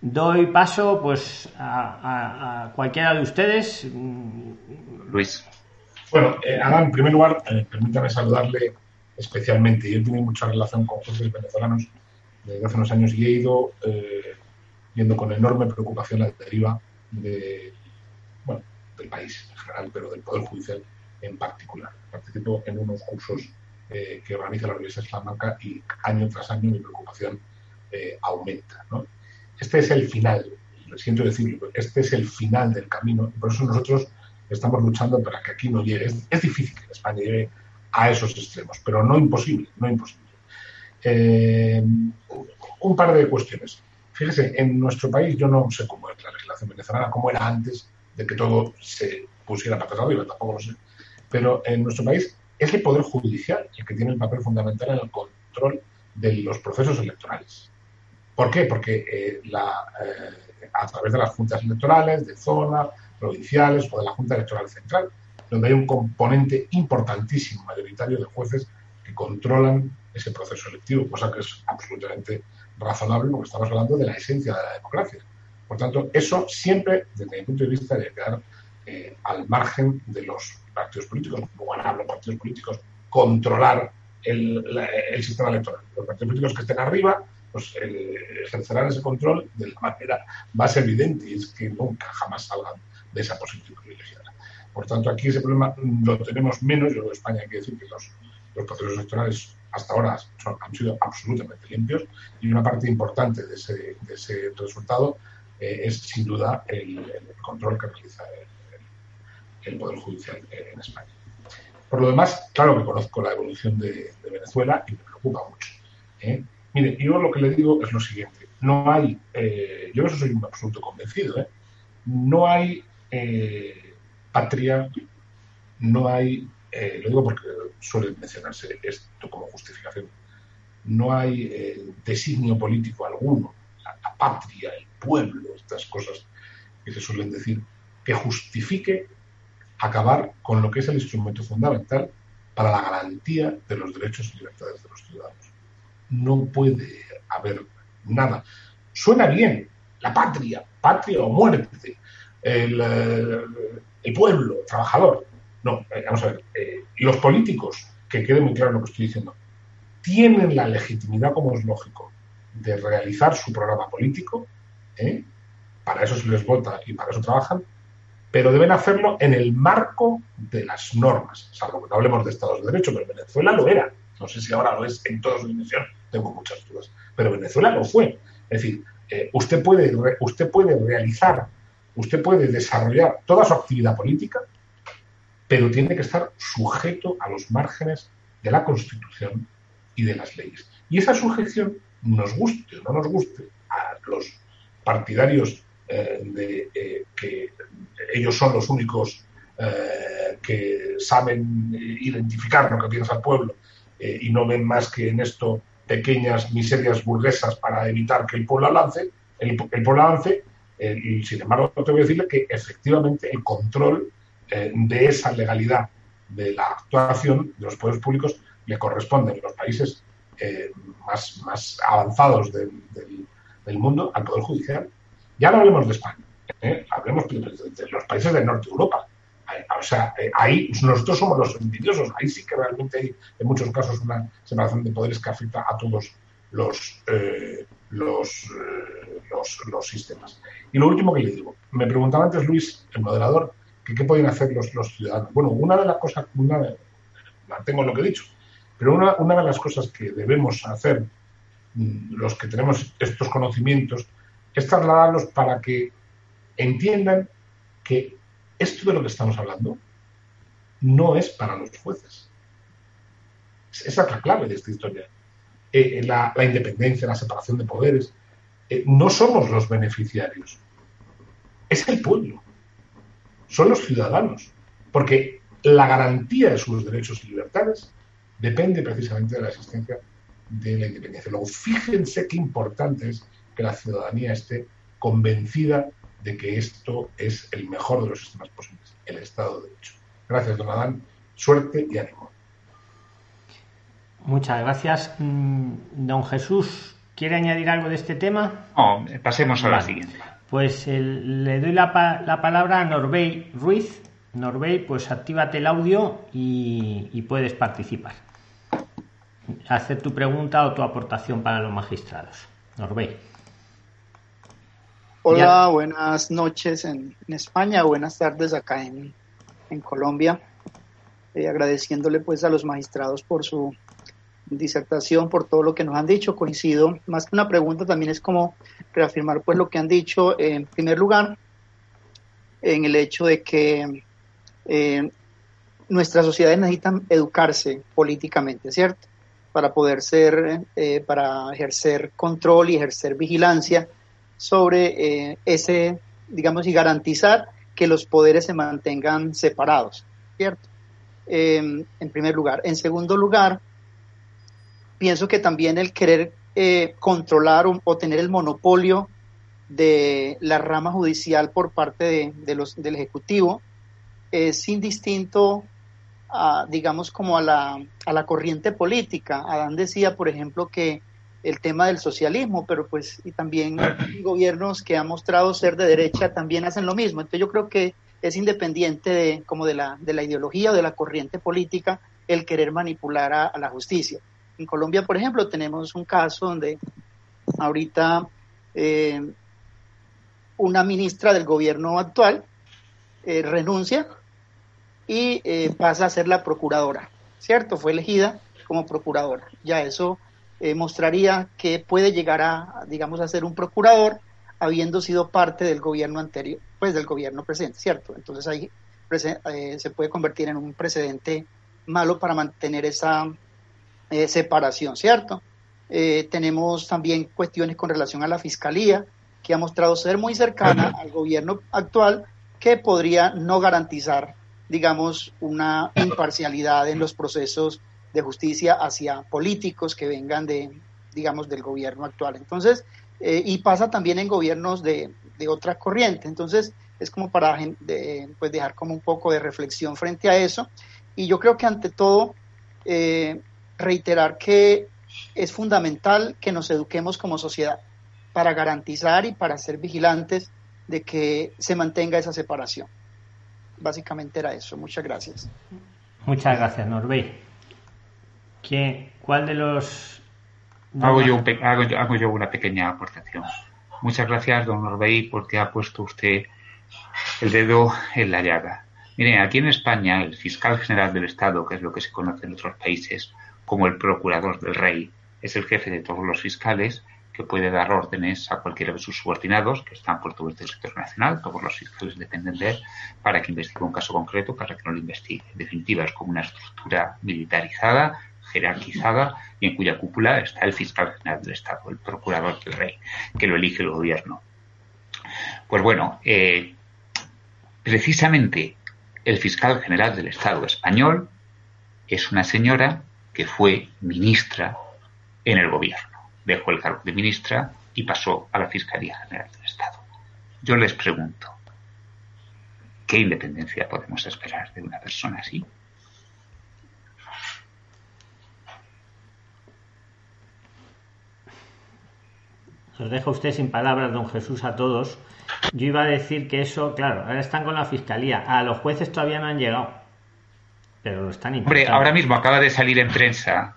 [SPEAKER 1] Doy paso pues a, cualquiera de ustedes.
[SPEAKER 2] Luis.
[SPEAKER 3] Bueno, eh, Adán, en primer lugar, eh, permítame saludarle especialmente. Yo he tenido mucha relación con jueces venezolanos desde hace unos años y he ido eh, viendo con enorme preocupación la deriva de, bueno, del país en general, pero del Poder Judicial en particular. Participo en unos cursos eh, que organiza la Universidad de Salamanca y año tras año mi preocupación eh, aumenta. Este es el final, lo siento decirlo, este es el final del camino y por eso nosotros estamos luchando para que aquí no llegue. Es, difícil que España llegue a esos extremos, pero no imposible, no imposible. Eh, un par de cuestiones. Fíjese, en nuestro país yo no sé cómo es la legislación venezolana, cómo era antes de que todo se pusiera patas arriba, tampoco lo sé. Pero en nuestro país es el Poder Judicial el que tiene el papel fundamental en el control de los procesos electorales. ¿Por qué? Porque eh, eh, a través de las juntas electorales, de zona, provinciales o de la Junta Electoral Central, donde hay un componente importantísimo, mayoritario de jueces que controlan ese proceso electivo, cosa que es absolutamente razonable porque estamos hablando de la esencia de la democracia. Por tanto, eso siempre, desde mi punto de vista, debe quedar eh, al margen de los partidos políticos, bueno, hablo partidos políticos, controlar el, sistema electoral. Los partidos políticos que estén arriba pues ejercerán ese control de la manera más evidente y es que nunca jamás salgan de esa posición privilegiada. Por tanto, aquí ese problema lo tenemos menos. Yo en España hay que decir que los, procesos electorales hasta ahora han sido absolutamente limpios y una parte importante de ese, resultado eh, es sin duda el, control que realiza el, el Poder Judicial en España. Por lo demás, claro que conozco la evolución de, Venezuela y me preocupa mucho. ¿eh? Mire, yo lo que le digo es lo siguiente. No hay, eh, yo eso soy un absoluto convencido, ¿eh? no hay patria, no hay, lo digo porque suele mencionarse esto como justificación, no hay designio político alguno, la patria, el pueblo, estas cosas que se suelen decir, que justifique acabar con lo que es el instrumento fundamental para la garantía de los derechos y libertades de los ciudadanos. No puede haber nada. Suena bien, la patria, patria o muerte, el, eh, pueblo, el trabajador. No, eh, vamos a ver, eh, los políticos, que quede muy claro lo que estoy diciendo, tienen la legitimidad, como es lógico, de realizar su programa político, para eso se les vota y para eso trabajan, pero deben hacerlo en el marco de las normas, salvo que no hablemos de Estados de Derecho, pero Venezuela lo era. No sé si ahora lo es en toda su dimensión, tengo muchas dudas, pero Venezuela lo fue. Es decir, eh, usted, puede, usted puede realizar, usted puede desarrollar toda su actividad política, pero tiene que estar sujeto a los márgenes de la Constitución y de las leyes. Y esa sujeción, nos guste o no nos guste a los partidarios eh, de eh, que ellos son los únicos eh, que saben identificar lo que piensa el pueblo y no ven más que en esto pequeñas miserias burguesas para evitar que el pueblo avance, el, pueblo avance, y sin embargo te voy a decirle que efectivamente el control de esa legalidad de la actuación de los poderes públicos le corresponde en los países más, más avanzados del, mundo al Poder Judicial. Ya no hablemos de España, ¿eh? hablemos de, los países del norte de Europa. O sea, eh, ahí nosotros somos los envidiosos. Ahí sí que realmente hay, en muchos casos, una separación de poderes que afecta a todos los, eh, los, los, sistemas. Y lo último que le digo, me preguntaba antes Luis, el moderador, que qué pueden hacer los, los ciudadanos. Bueno, una de las cosas, una mantengo lo que he dicho, pero una, una de las cosas que debemos hacer mm, los que tenemos estos conocimientos es trasladarlos para que entiendan que esto de lo que estamos hablando no es para los jueces. Esa es la clave de esta historia. Eh, la, independencia, la separación de poderes. Eh, no somos los beneficiarios. Es el pueblo. Son los ciudadanos. Porque la garantía de sus derechos y libertades depende precisamente de la existencia de la independencia. Luego, fíjense qué importante es que la ciudadanía esté convencida de que esto es el mejor de los sistemas posibles, el Estado de Derecho. Gracias, don Adán. Suerte y ánimo.
[SPEAKER 1] Muchas gracias. Mm, don Jesús, ¿quiere añadir algo de este tema?
[SPEAKER 2] No, pasemos a la siguiente.
[SPEAKER 1] Pues le doy la, la, palabra a Norbey Ruiz. Norbey, pues actívate el audio y, y puedes participar. Hacer tu pregunta o tu aportación para los magistrados. Norbey.
[SPEAKER 5] Hola, buenas noches en, España, buenas tardes acá en, Colombia. Eh, agradeciéndole pues a los magistrados por su disertación, por todo lo que nos han dicho. Coincido, más que una pregunta, también es como reafirmar pues lo que han dicho. en primer lugar, en el hecho de que eh, nuestras sociedades necesitan educarse políticamente, ¿cierto? Para poder ser, eh, para ejercer control y ejercer vigilancia sobre eh, ese, digamos, y garantizar que los poderes se mantengan separados, ¿cierto? Em, en primer lugar. En segundo lugar, pienso que también el querer eh, controlar o, tener el monopolio de la rama judicial por parte de, los, del Ejecutivo es indistinto a, digamos, como a la, a la corriente política. Adán decía, por ejemplo, que el tema del socialismo, pero pues y también gobiernos que han mostrado ser de derecha también hacen lo mismo. Entonces yo creo que es independiente de, como de la, de la ideología o de la corriente política el querer manipular a, la justicia. En Colombia, por ejemplo, tenemos un caso donde ahorita eh, una ministra del gobierno actual eh, renuncia y eh, pasa a ser la procuradora, ¿cierto? Fue elegida como procuradora. Ya eso eh, mostraría que puede llegar a, digamos, a ser un procurador habiendo sido parte del gobierno anterior, pues del gobierno presente, ¿cierto? Entonces ahí eh, se puede convertir en un precedente malo para mantener esa eh, separación, ¿cierto? tenemos también cuestiones con relación a la fiscalía, que ha mostrado ser muy cercana al gobierno actual, que podría no garantizar, digamos, una imparcialidad en los procesos de justicia hacia políticos que vengan de, digamos, del gobierno actual. Entonces, eh, y pasa también en gobiernos de, de otra corriente. Entonces, es como para pues dejar como un poco de reflexión frente a eso. Y yo creo que ante todo, eh, reiterar que es fundamental que nos eduquemos como sociedad para garantizar y para ser vigilantes de que se mantenga esa separación. Básicamente era eso. Muchas gracias.
[SPEAKER 1] Muchas gracias, Norbey. ¿Cuál de los...?
[SPEAKER 2] Hago yo, hago, yo una pequeña aportación. Muchas gracias, don Norbey, porque ha puesto usted el dedo en la llaga. Mire, aquí en España, el fiscal general del Estado, que es lo que se conoce en otros países como el procurador del rey, es el jefe de todos los fiscales que puede dar órdenes a cualquiera de sus subordinados que están por todo el territorio nacional. Todos los fiscales dependen de él para que investigue un caso concreto, para que no lo investigue. En definitiva, es como una estructura militarizada jerarquizada y en cuya cúpula está el fiscal general del Estado, el procurador del rey, que lo elige el gobierno. Pues bueno, eh, precisamente el fiscal general del Estado español es una señora que fue ministra en el gobierno. Dejó el cargo de ministra y pasó a la Fiscalía General del Estado. Yo les pregunto, ¿qué independencia podemos esperar de una persona así?
[SPEAKER 1] Os dejo usted sin palabras, don Jesús, a todos. Yo iba a decir que eso, claro, ahora están con la fiscalía. A los jueces todavía no han llegado. Pero lo están
[SPEAKER 2] intentando. Hombre, ahora mismo acaba de salir en prensa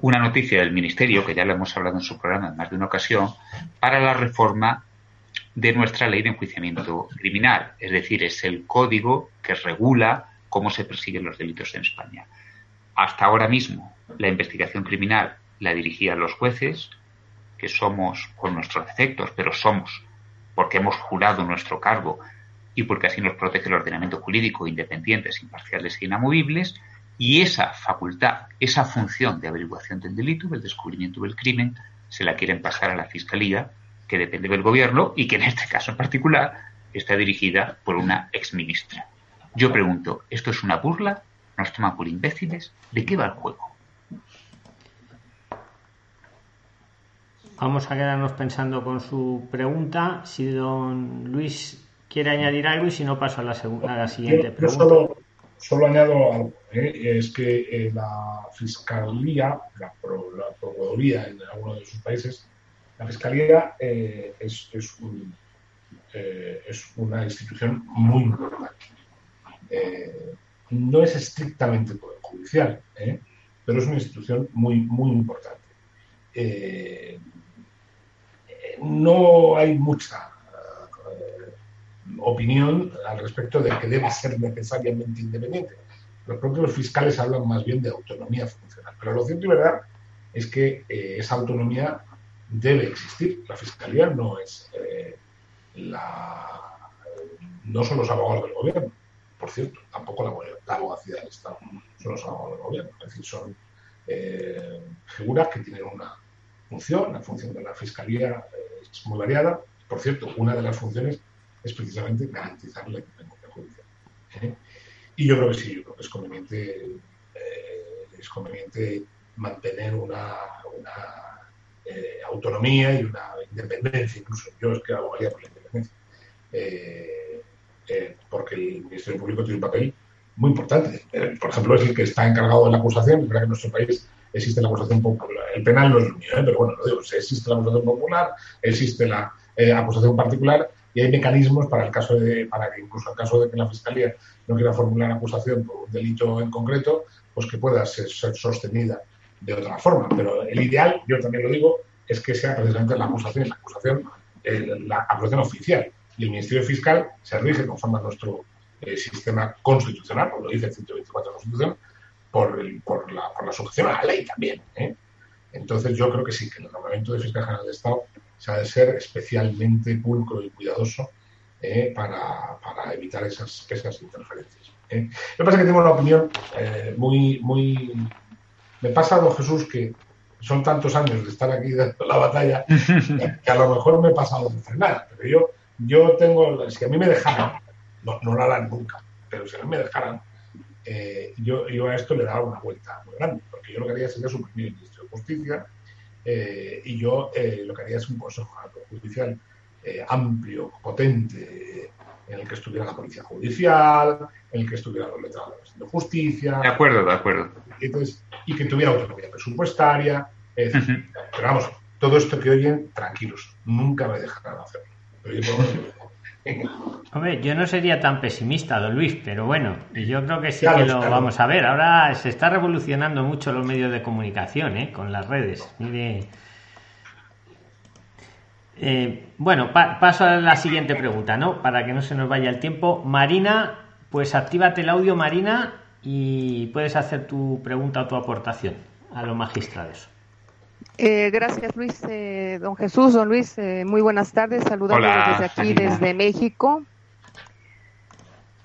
[SPEAKER 2] una noticia del Ministerio, que ya lo hemos hablado en su programa en más de una ocasión, para la reforma de nuestra ley de enjuiciamiento criminal. Es decir, es el código que regula cómo se persiguen los delitos en España. Hasta ahora mismo, la investigación criminal la dirigían los jueces, que somos, con nuestros defectos, pero somos porque hemos jurado nuestro cargo y porque así nos protege el ordenamiento jurídico independientes, imparciales e inamovibles, y esa facultad, esa función de averiguación del delito, del descubrimiento del crimen, se la quieren pasar a la Fiscalía, que depende del Gobierno y que en este caso en particular está dirigida por una exministra. Yo pregunto, ¿esto es una burla? ¿Nos toman por imbéciles? ¿De qué va el juego?
[SPEAKER 1] Vamos a quedarnos pensando con su pregunta. Si don Luis quiere añadir algo y si no paso a la, segunda, la siguiente pregunta.
[SPEAKER 3] Yo solo, añado algo. ¿eh? Es que eh, la Fiscalía, la, Procuraduría en algunos de sus países, la Fiscalía eh, es, es, un, es, una institución muy importante. no es estrictamente poder judicial, pero es una institución muy, muy importante no hay mucha opinión al respecto de que deba ser necesariamente independiente. Los propios fiscales hablan más bien de autonomía funcional. Pero lo cierto y verdad es que eh, esa autonomía debe existir. La fiscalía no es eh, la, no son los abogados del gobierno. Por cierto, tampoco la, abogacía del Estado son los abogados del gobierno. Es decir, son figuras que tienen una función. La función de la fiscalía es muy variada. Por cierto, una de las funciones es precisamente garantizar la independencia judicial. ¿eh? Y yo creo que sí, yo creo que es conveniente, eh, es conveniente mantener una, eh, autonomía y una independencia, incluso yo es que abogaría por la independencia, porque el Ministerio Público tiene un papel muy importante. por ejemplo, es el que está encargado de la acusación, es verdad que en nuestro país existe la acusación popular. El penal no es lo mío, pero bueno, lo digo, existe la acusación popular, existe la acusación particular y hay mecanismos para el caso de, para que incluso en el caso de que la fiscalía no quiera formular acusación por un delito en concreto, pues que pueda ser, sostenida de otra forma. Pero el ideal, yo también lo digo, es que sea precisamente la acusación, la acusación, la acusación oficial. Y el Ministerio Fiscal se rige conforme a nuestro eh, sistema constitucional, como lo dice el 124 de la Constitución, por, la, por la sujeción a la ley también. ¿eh? Entonces yo creo que sí, que el nombramiento de fiscal general de Estado se ha de ser especialmente pulcro y cuidadoso ¿eh? para, evitar esas, esas interferencias. ¿eh? Lo que pasa es que tengo una opinión muy, muy... Me pasa, don Jesús, que son tantos años de estar aquí dando la batalla que a lo mejor me he pasado de frenar, pero yo, yo tengo, si a mí me dejaran, no, no lo harán nunca, pero si a mí me dejaran, eh, yo, yo, a esto le daba una vuelta muy grande, porque yo lo que haría sería suprimir el Ministerio de Justicia eh, y yo eh, lo que haría es un Consejo Judicial amplio, potente, en el que estuviera la Policía Judicial, en el que estuvieran los letrados de justicia.
[SPEAKER 2] De acuerdo, de acuerdo.
[SPEAKER 3] Y, que tuviera autonomía presupuestaria. Pero vamos, todo esto que oyen, tranquilos, nunca me dejarán hacerlo. Pero yo,
[SPEAKER 1] Hombre, yo no sería tan pesimista, don Luis, pero bueno, yo creo que sí que lo vamos a ver. Ahora se está revolucionando mucho los medios de comunicación, ¿eh? Con las redes. Mire. Eh, bueno, paso a la siguiente pregunta, ¿no? Para que no se nos vaya el tiempo. Marina, pues actívate el audio, Marina, y puedes hacer tu pregunta o tu aportación a los magistrados.
[SPEAKER 6] Eh, gracias, Luis. Eh, don Jesús, don Luis, eh, muy buenas tardes. Saludarlos desde aquí, desde México.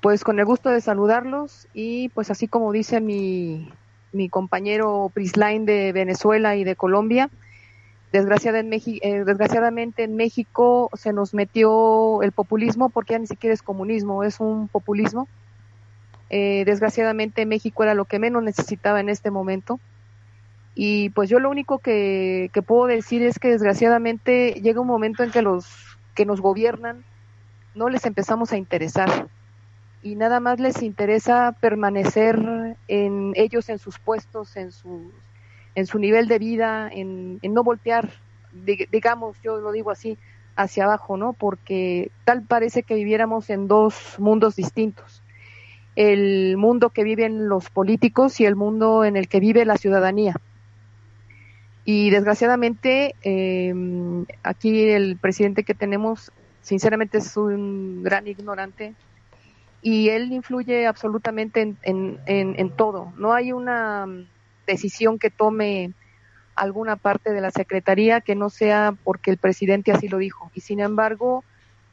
[SPEAKER 6] Pues con el gusto de saludarlos y pues así como dice mi, mi compañero Prislain de Venezuela y de Colombia, desgraciadamente en, desgraciadamente en México se nos metió el populismo porque ya ni siquiera es comunismo, es un populismo. desgraciadamente México era lo que menos necesitaba en este momento y pues yo lo único que, puedo decir es que desgraciadamente llega un momento en que los que nos gobiernan no les empezamos a interesar y nada más les interesa permanecer en ellos en sus puestos, en su, en su nivel de vida, en, en no voltear, digamos, yo lo digo así, hacia abajo, ¿no? Porque tal parece que viviéramos en dos mundos distintos. El mundo que viven los políticos y el mundo en el que vive la ciudadanía. Y desgraciadamente, eh, aquí el presidente que tenemos, sinceramente, es un gran ignorante y él influye absolutamente en, en, todo. No hay una decisión que tome alguna parte de la Secretaría que no sea porque el presidente así lo dijo. Y sin embargo,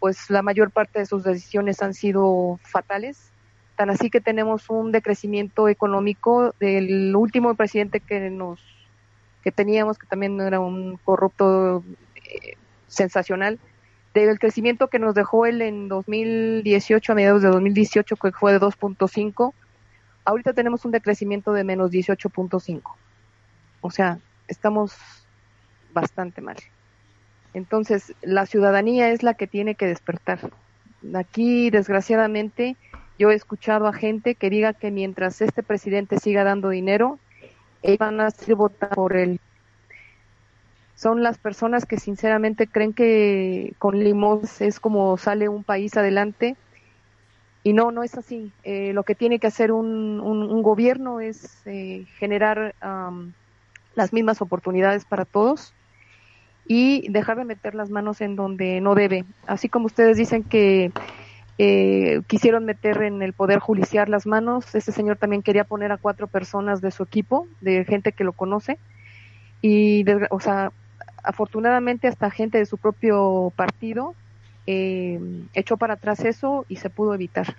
[SPEAKER 6] pues la mayor parte de sus decisiones han sido fatales. Tan así que tenemos un decrecimiento económico del último presidente que nos que teníamos, que también era un corrupto eh, sensacional, del crecimiento que nos dejó él en 2018, a mediados de 2018, que fue de 2.5, ahorita tenemos un decrecimiento de menos 18.5. O sea, estamos bastante mal. Entonces, la ciudadanía es la que tiene que despertar. Aquí, desgraciadamente, yo he escuchado a gente que diga que mientras este presidente siga dando dinero, ellos van a ser votar por él. Son las personas que sinceramente creen que con limos es como sale un país adelante. Y no, no es así. Eh, lo que tiene que hacer un, un, gobierno es eh, generar las mismas oportunidades para todos y dejar de meter las manos en donde no debe. Así como ustedes dicen que eh, quisieron meter en el Poder Judicial las manos, ese señor también quería poner a cuatro personas de su equipo, de gente que lo conoce, y, o sea, afortunadamente hasta gente de su propio partido eh, echó para atrás eso y se pudo evitar.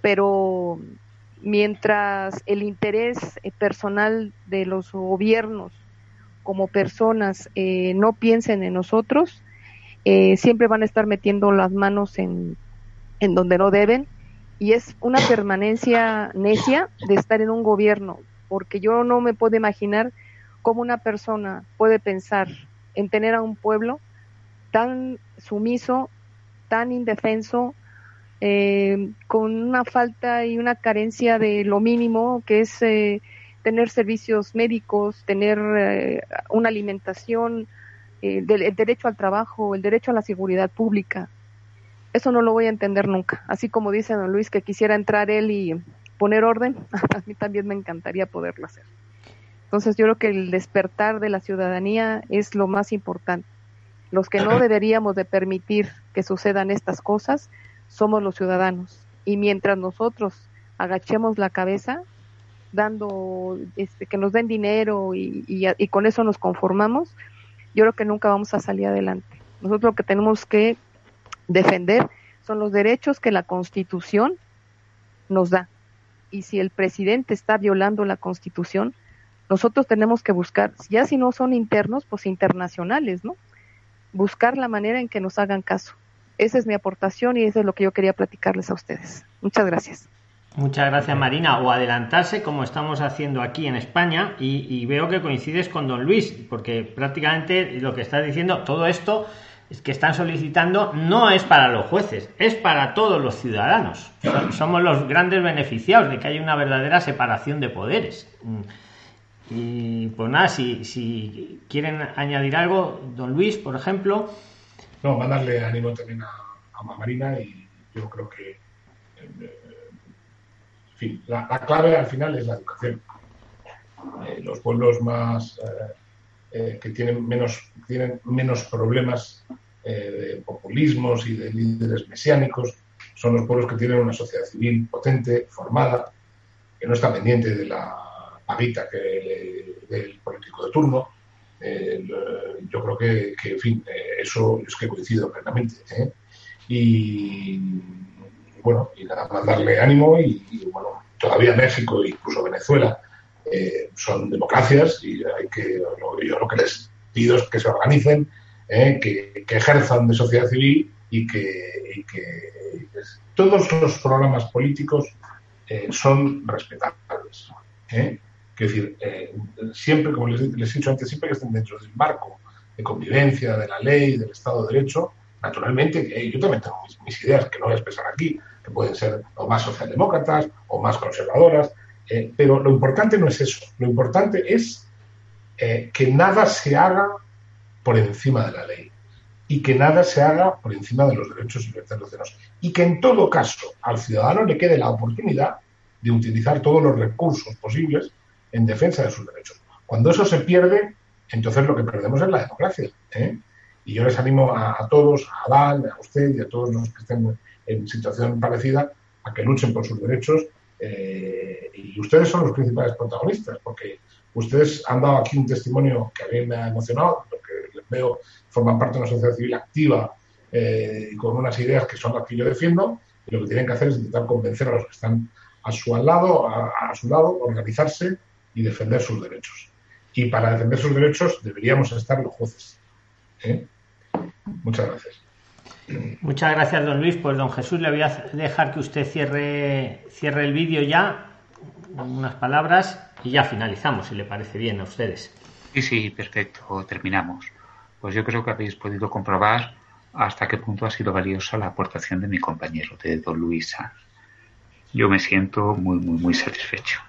[SPEAKER 6] Pero mientras el interés personal de los gobiernos como personas eh, no piensen en nosotros, eh, siempre van a estar metiendo las manos en, en donde no deben y es una permanencia necia de estar en un gobierno, porque yo no me puedo imaginar cómo una persona puede pensar en tener a un pueblo tan sumiso, tan indefenso, eh, con una falta y una carencia de lo mínimo que es tener servicios médicos, tener eh, una alimentación, eh, el derecho al trabajo, el derecho a la seguridad pública. Eso no lo voy a entender nunca. Así como dice don Luis que quisiera entrar él y poner orden, a mí también me encantaría poderlo hacer. Entonces yo creo que el despertar de la ciudadanía es lo más importante. Los que no deberíamos de permitir que sucedan estas cosas somos los ciudadanos. Y mientras nosotros agachemos la cabeza, dando, este, que nos den dinero y, y, con eso nos conformamos, yo creo que nunca vamos a salir adelante. Nosotros lo que tenemos que defender son los derechos que la Constitución nos da. Y si el presidente está violando la Constitución, nosotros tenemos que buscar, ya si no son internos, pues internacionales, ¿no? Buscar la manera en que nos hagan caso. Esa es mi aportación y eso es lo que yo quería platicarles a ustedes. Muchas gracias.
[SPEAKER 1] Muchas gracias Marina. O adelantarse como estamos haciendo aquí en España y, veo que coincides con don Luis, porque prácticamente lo que estás diciendo, todo esto es que están solicitando no es para los jueces, es para todos los ciudadanos. Somos los grandes beneficiados de que haya una verdadera separación de poderes. Y pues nada, si, si quieren añadir algo, don Luis, por ejemplo.
[SPEAKER 3] No, mandarle ánimo también a, a Marina y yo creo que la, clave al final es la educación. Eh, los pueblos más eh, eh, que tienen menos, tienen menos problemas de populismos y de líderes mesiánicos son los pueblos que tienen una sociedad civil potente, formada, que no está pendiente de la paguita que del político de turno. yo creo que, en fin, eso es que coincido plenamente. Y bueno, y nada, más darle ánimo y, bueno, todavía México e incluso Venezuela eh, son democracias y hay que, yo lo que les pido es que se organicen, eh, que, ejerzan de sociedad civil y que, todos los programas políticos eh, son respetables. Es decir, siempre, como les, he dicho antes, siempre que estén dentro del marco de convivencia, de la ley, del Estado de Derecho, naturalmente, yo también tengo mis, ideas que no voy a expresar aquí, que pueden ser o más socialdemócratas o más conservadoras, eh, pero lo importante no es eso, lo importante es eh, que nada se haga por encima de la ley y que nada se haga por encima de los derechos y libertades de los ciudadanos. Y que en todo caso al ciudadano le quede la oportunidad de utilizar todos los recursos posibles en defensa de sus derechos. Cuando eso se pierde, entonces lo que perdemos es la democracia. ¿eh? Y yo les animo a, todos, a Adán, a usted y a todos los que estén en situación parecida, a que luchen por sus derechos. Eh, y ustedes son los principales protagonistas, porque ustedes han dado aquí un testimonio que a mí me ha emocionado, veo, forman parte de una sociedad civil activa eh, y con unas ideas que son las que yo defiendo, y lo que tienen que hacer es intentar convencer a los que están a su lado, a, su lado, organizarse y defender sus derechos. Y para defender sus derechos deberíamos estar los jueces. ¿eh? Muchas gracias.
[SPEAKER 1] Muchas gracias, don Luis. Pues don Jesús, le voy a dejar que usted cierre, cierre el vídeo ya, unas palabras, y ya finalizamos, si le parece bien a ustedes.
[SPEAKER 2] Sí, sí, perfecto, terminamos. Pues yo creo que habéis podido comprobar hasta qué punto ha sido valiosa la aportación de mi compañero, de don Luis Yo me siento muy, muy, muy satisfecho.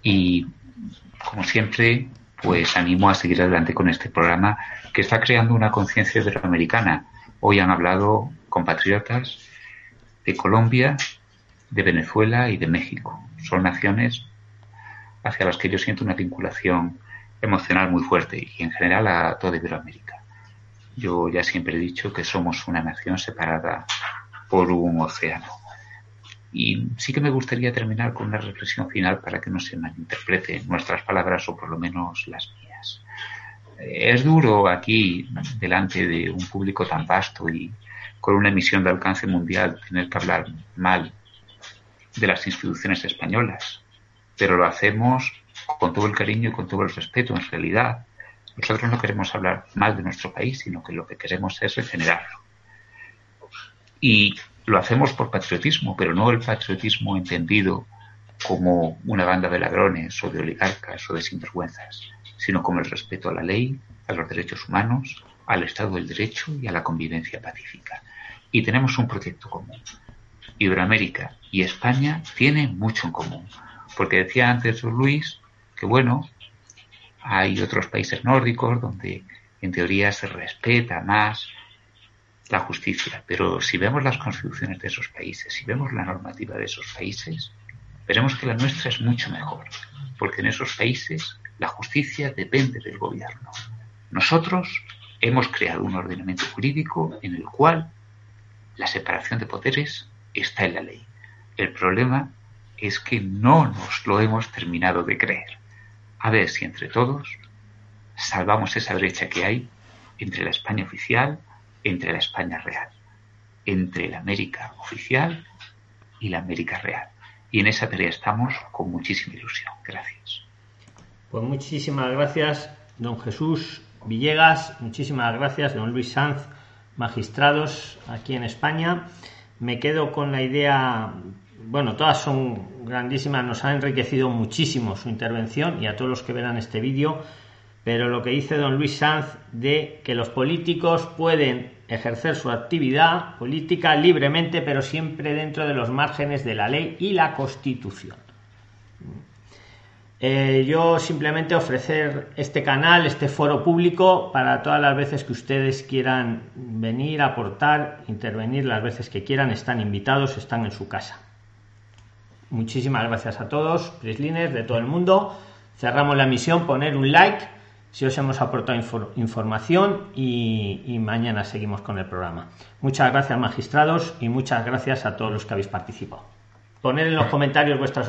[SPEAKER 2] Y, como siempre, pues animo a seguir adelante con este programa que está creando una conciencia iberoamericana. Hoy han hablado compatriotas de Colombia, de Venezuela y de México. Son naciones hacia las que yo siento una vinculación emocional muy fuerte y en general a toda Iberoamérica. Yo ya siempre he dicho que somos una nación separada por un océano. Y sí que me gustaría terminar con una reflexión final para que no se malinterpreten nuestras palabras o por lo menos las mías. Es duro aquí, delante de un público tan vasto y con una emisión de alcance mundial, tener que hablar mal de las instituciones españolas, pero lo hacemos con todo el cariño y con todo el respeto en realidad. Nosotros no queremos hablar mal de nuestro país, sino que lo que queremos es regenerarlo. Y lo hacemos por patriotismo, pero no el patriotismo entendido como una banda de ladrones o de oligarcas o de sinvergüenzas, sino como el respeto a la ley, a los derechos humanos, al Estado del Derecho y a la convivencia pacífica. Y tenemos un proyecto común. Iberoamérica y España tienen mucho en común, porque decía antes Luis que bueno, hay otros países nórdicos donde en teoría se respeta más la justicia, pero si vemos las constituciones de esos países, si vemos la normativa de esos países, veremos que la nuestra es mucho mejor, porque en esos países la justicia depende del gobierno. Nosotros hemos creado un ordenamiento jurídico en el cual la separación de poderes está en la ley. El problema es que no nos lo hemos terminado de creer a ver si entre todos salvamos esa brecha que hay entre la España oficial, entre la España real, entre la América oficial y la América real. Y en esa tarea estamos con muchísima ilusión. Gracias.
[SPEAKER 1] Pues muchísimas gracias, don Jesús Villegas, muchísimas gracias, don Luis Sanz, magistrados aquí en España. Me quedo con la idea bueno, todas son grandísimas, nos ha enriquecido muchísimo su intervención y a todos los que verán este vídeo, pero lo que dice don Luis Sanz de que los políticos pueden ejercer su actividad política libremente, pero siempre dentro de los márgenes de la ley y la Constitución. Eh, yo simplemente ofrecer este canal, este foro público para todas las veces que ustedes quieran venir, aportar, intervenir, las veces que quieran, están invitados, están en su casa. Muchísimas gracias a todos, Prislines de todo el mundo. Cerramos la emisión, poner un like si os hemos aportado información y, y, mañana seguimos con el programa. Muchas gracias magistrados y muchas gracias a todos los que habéis participado. Poner en los comentarios vuestras opiniones.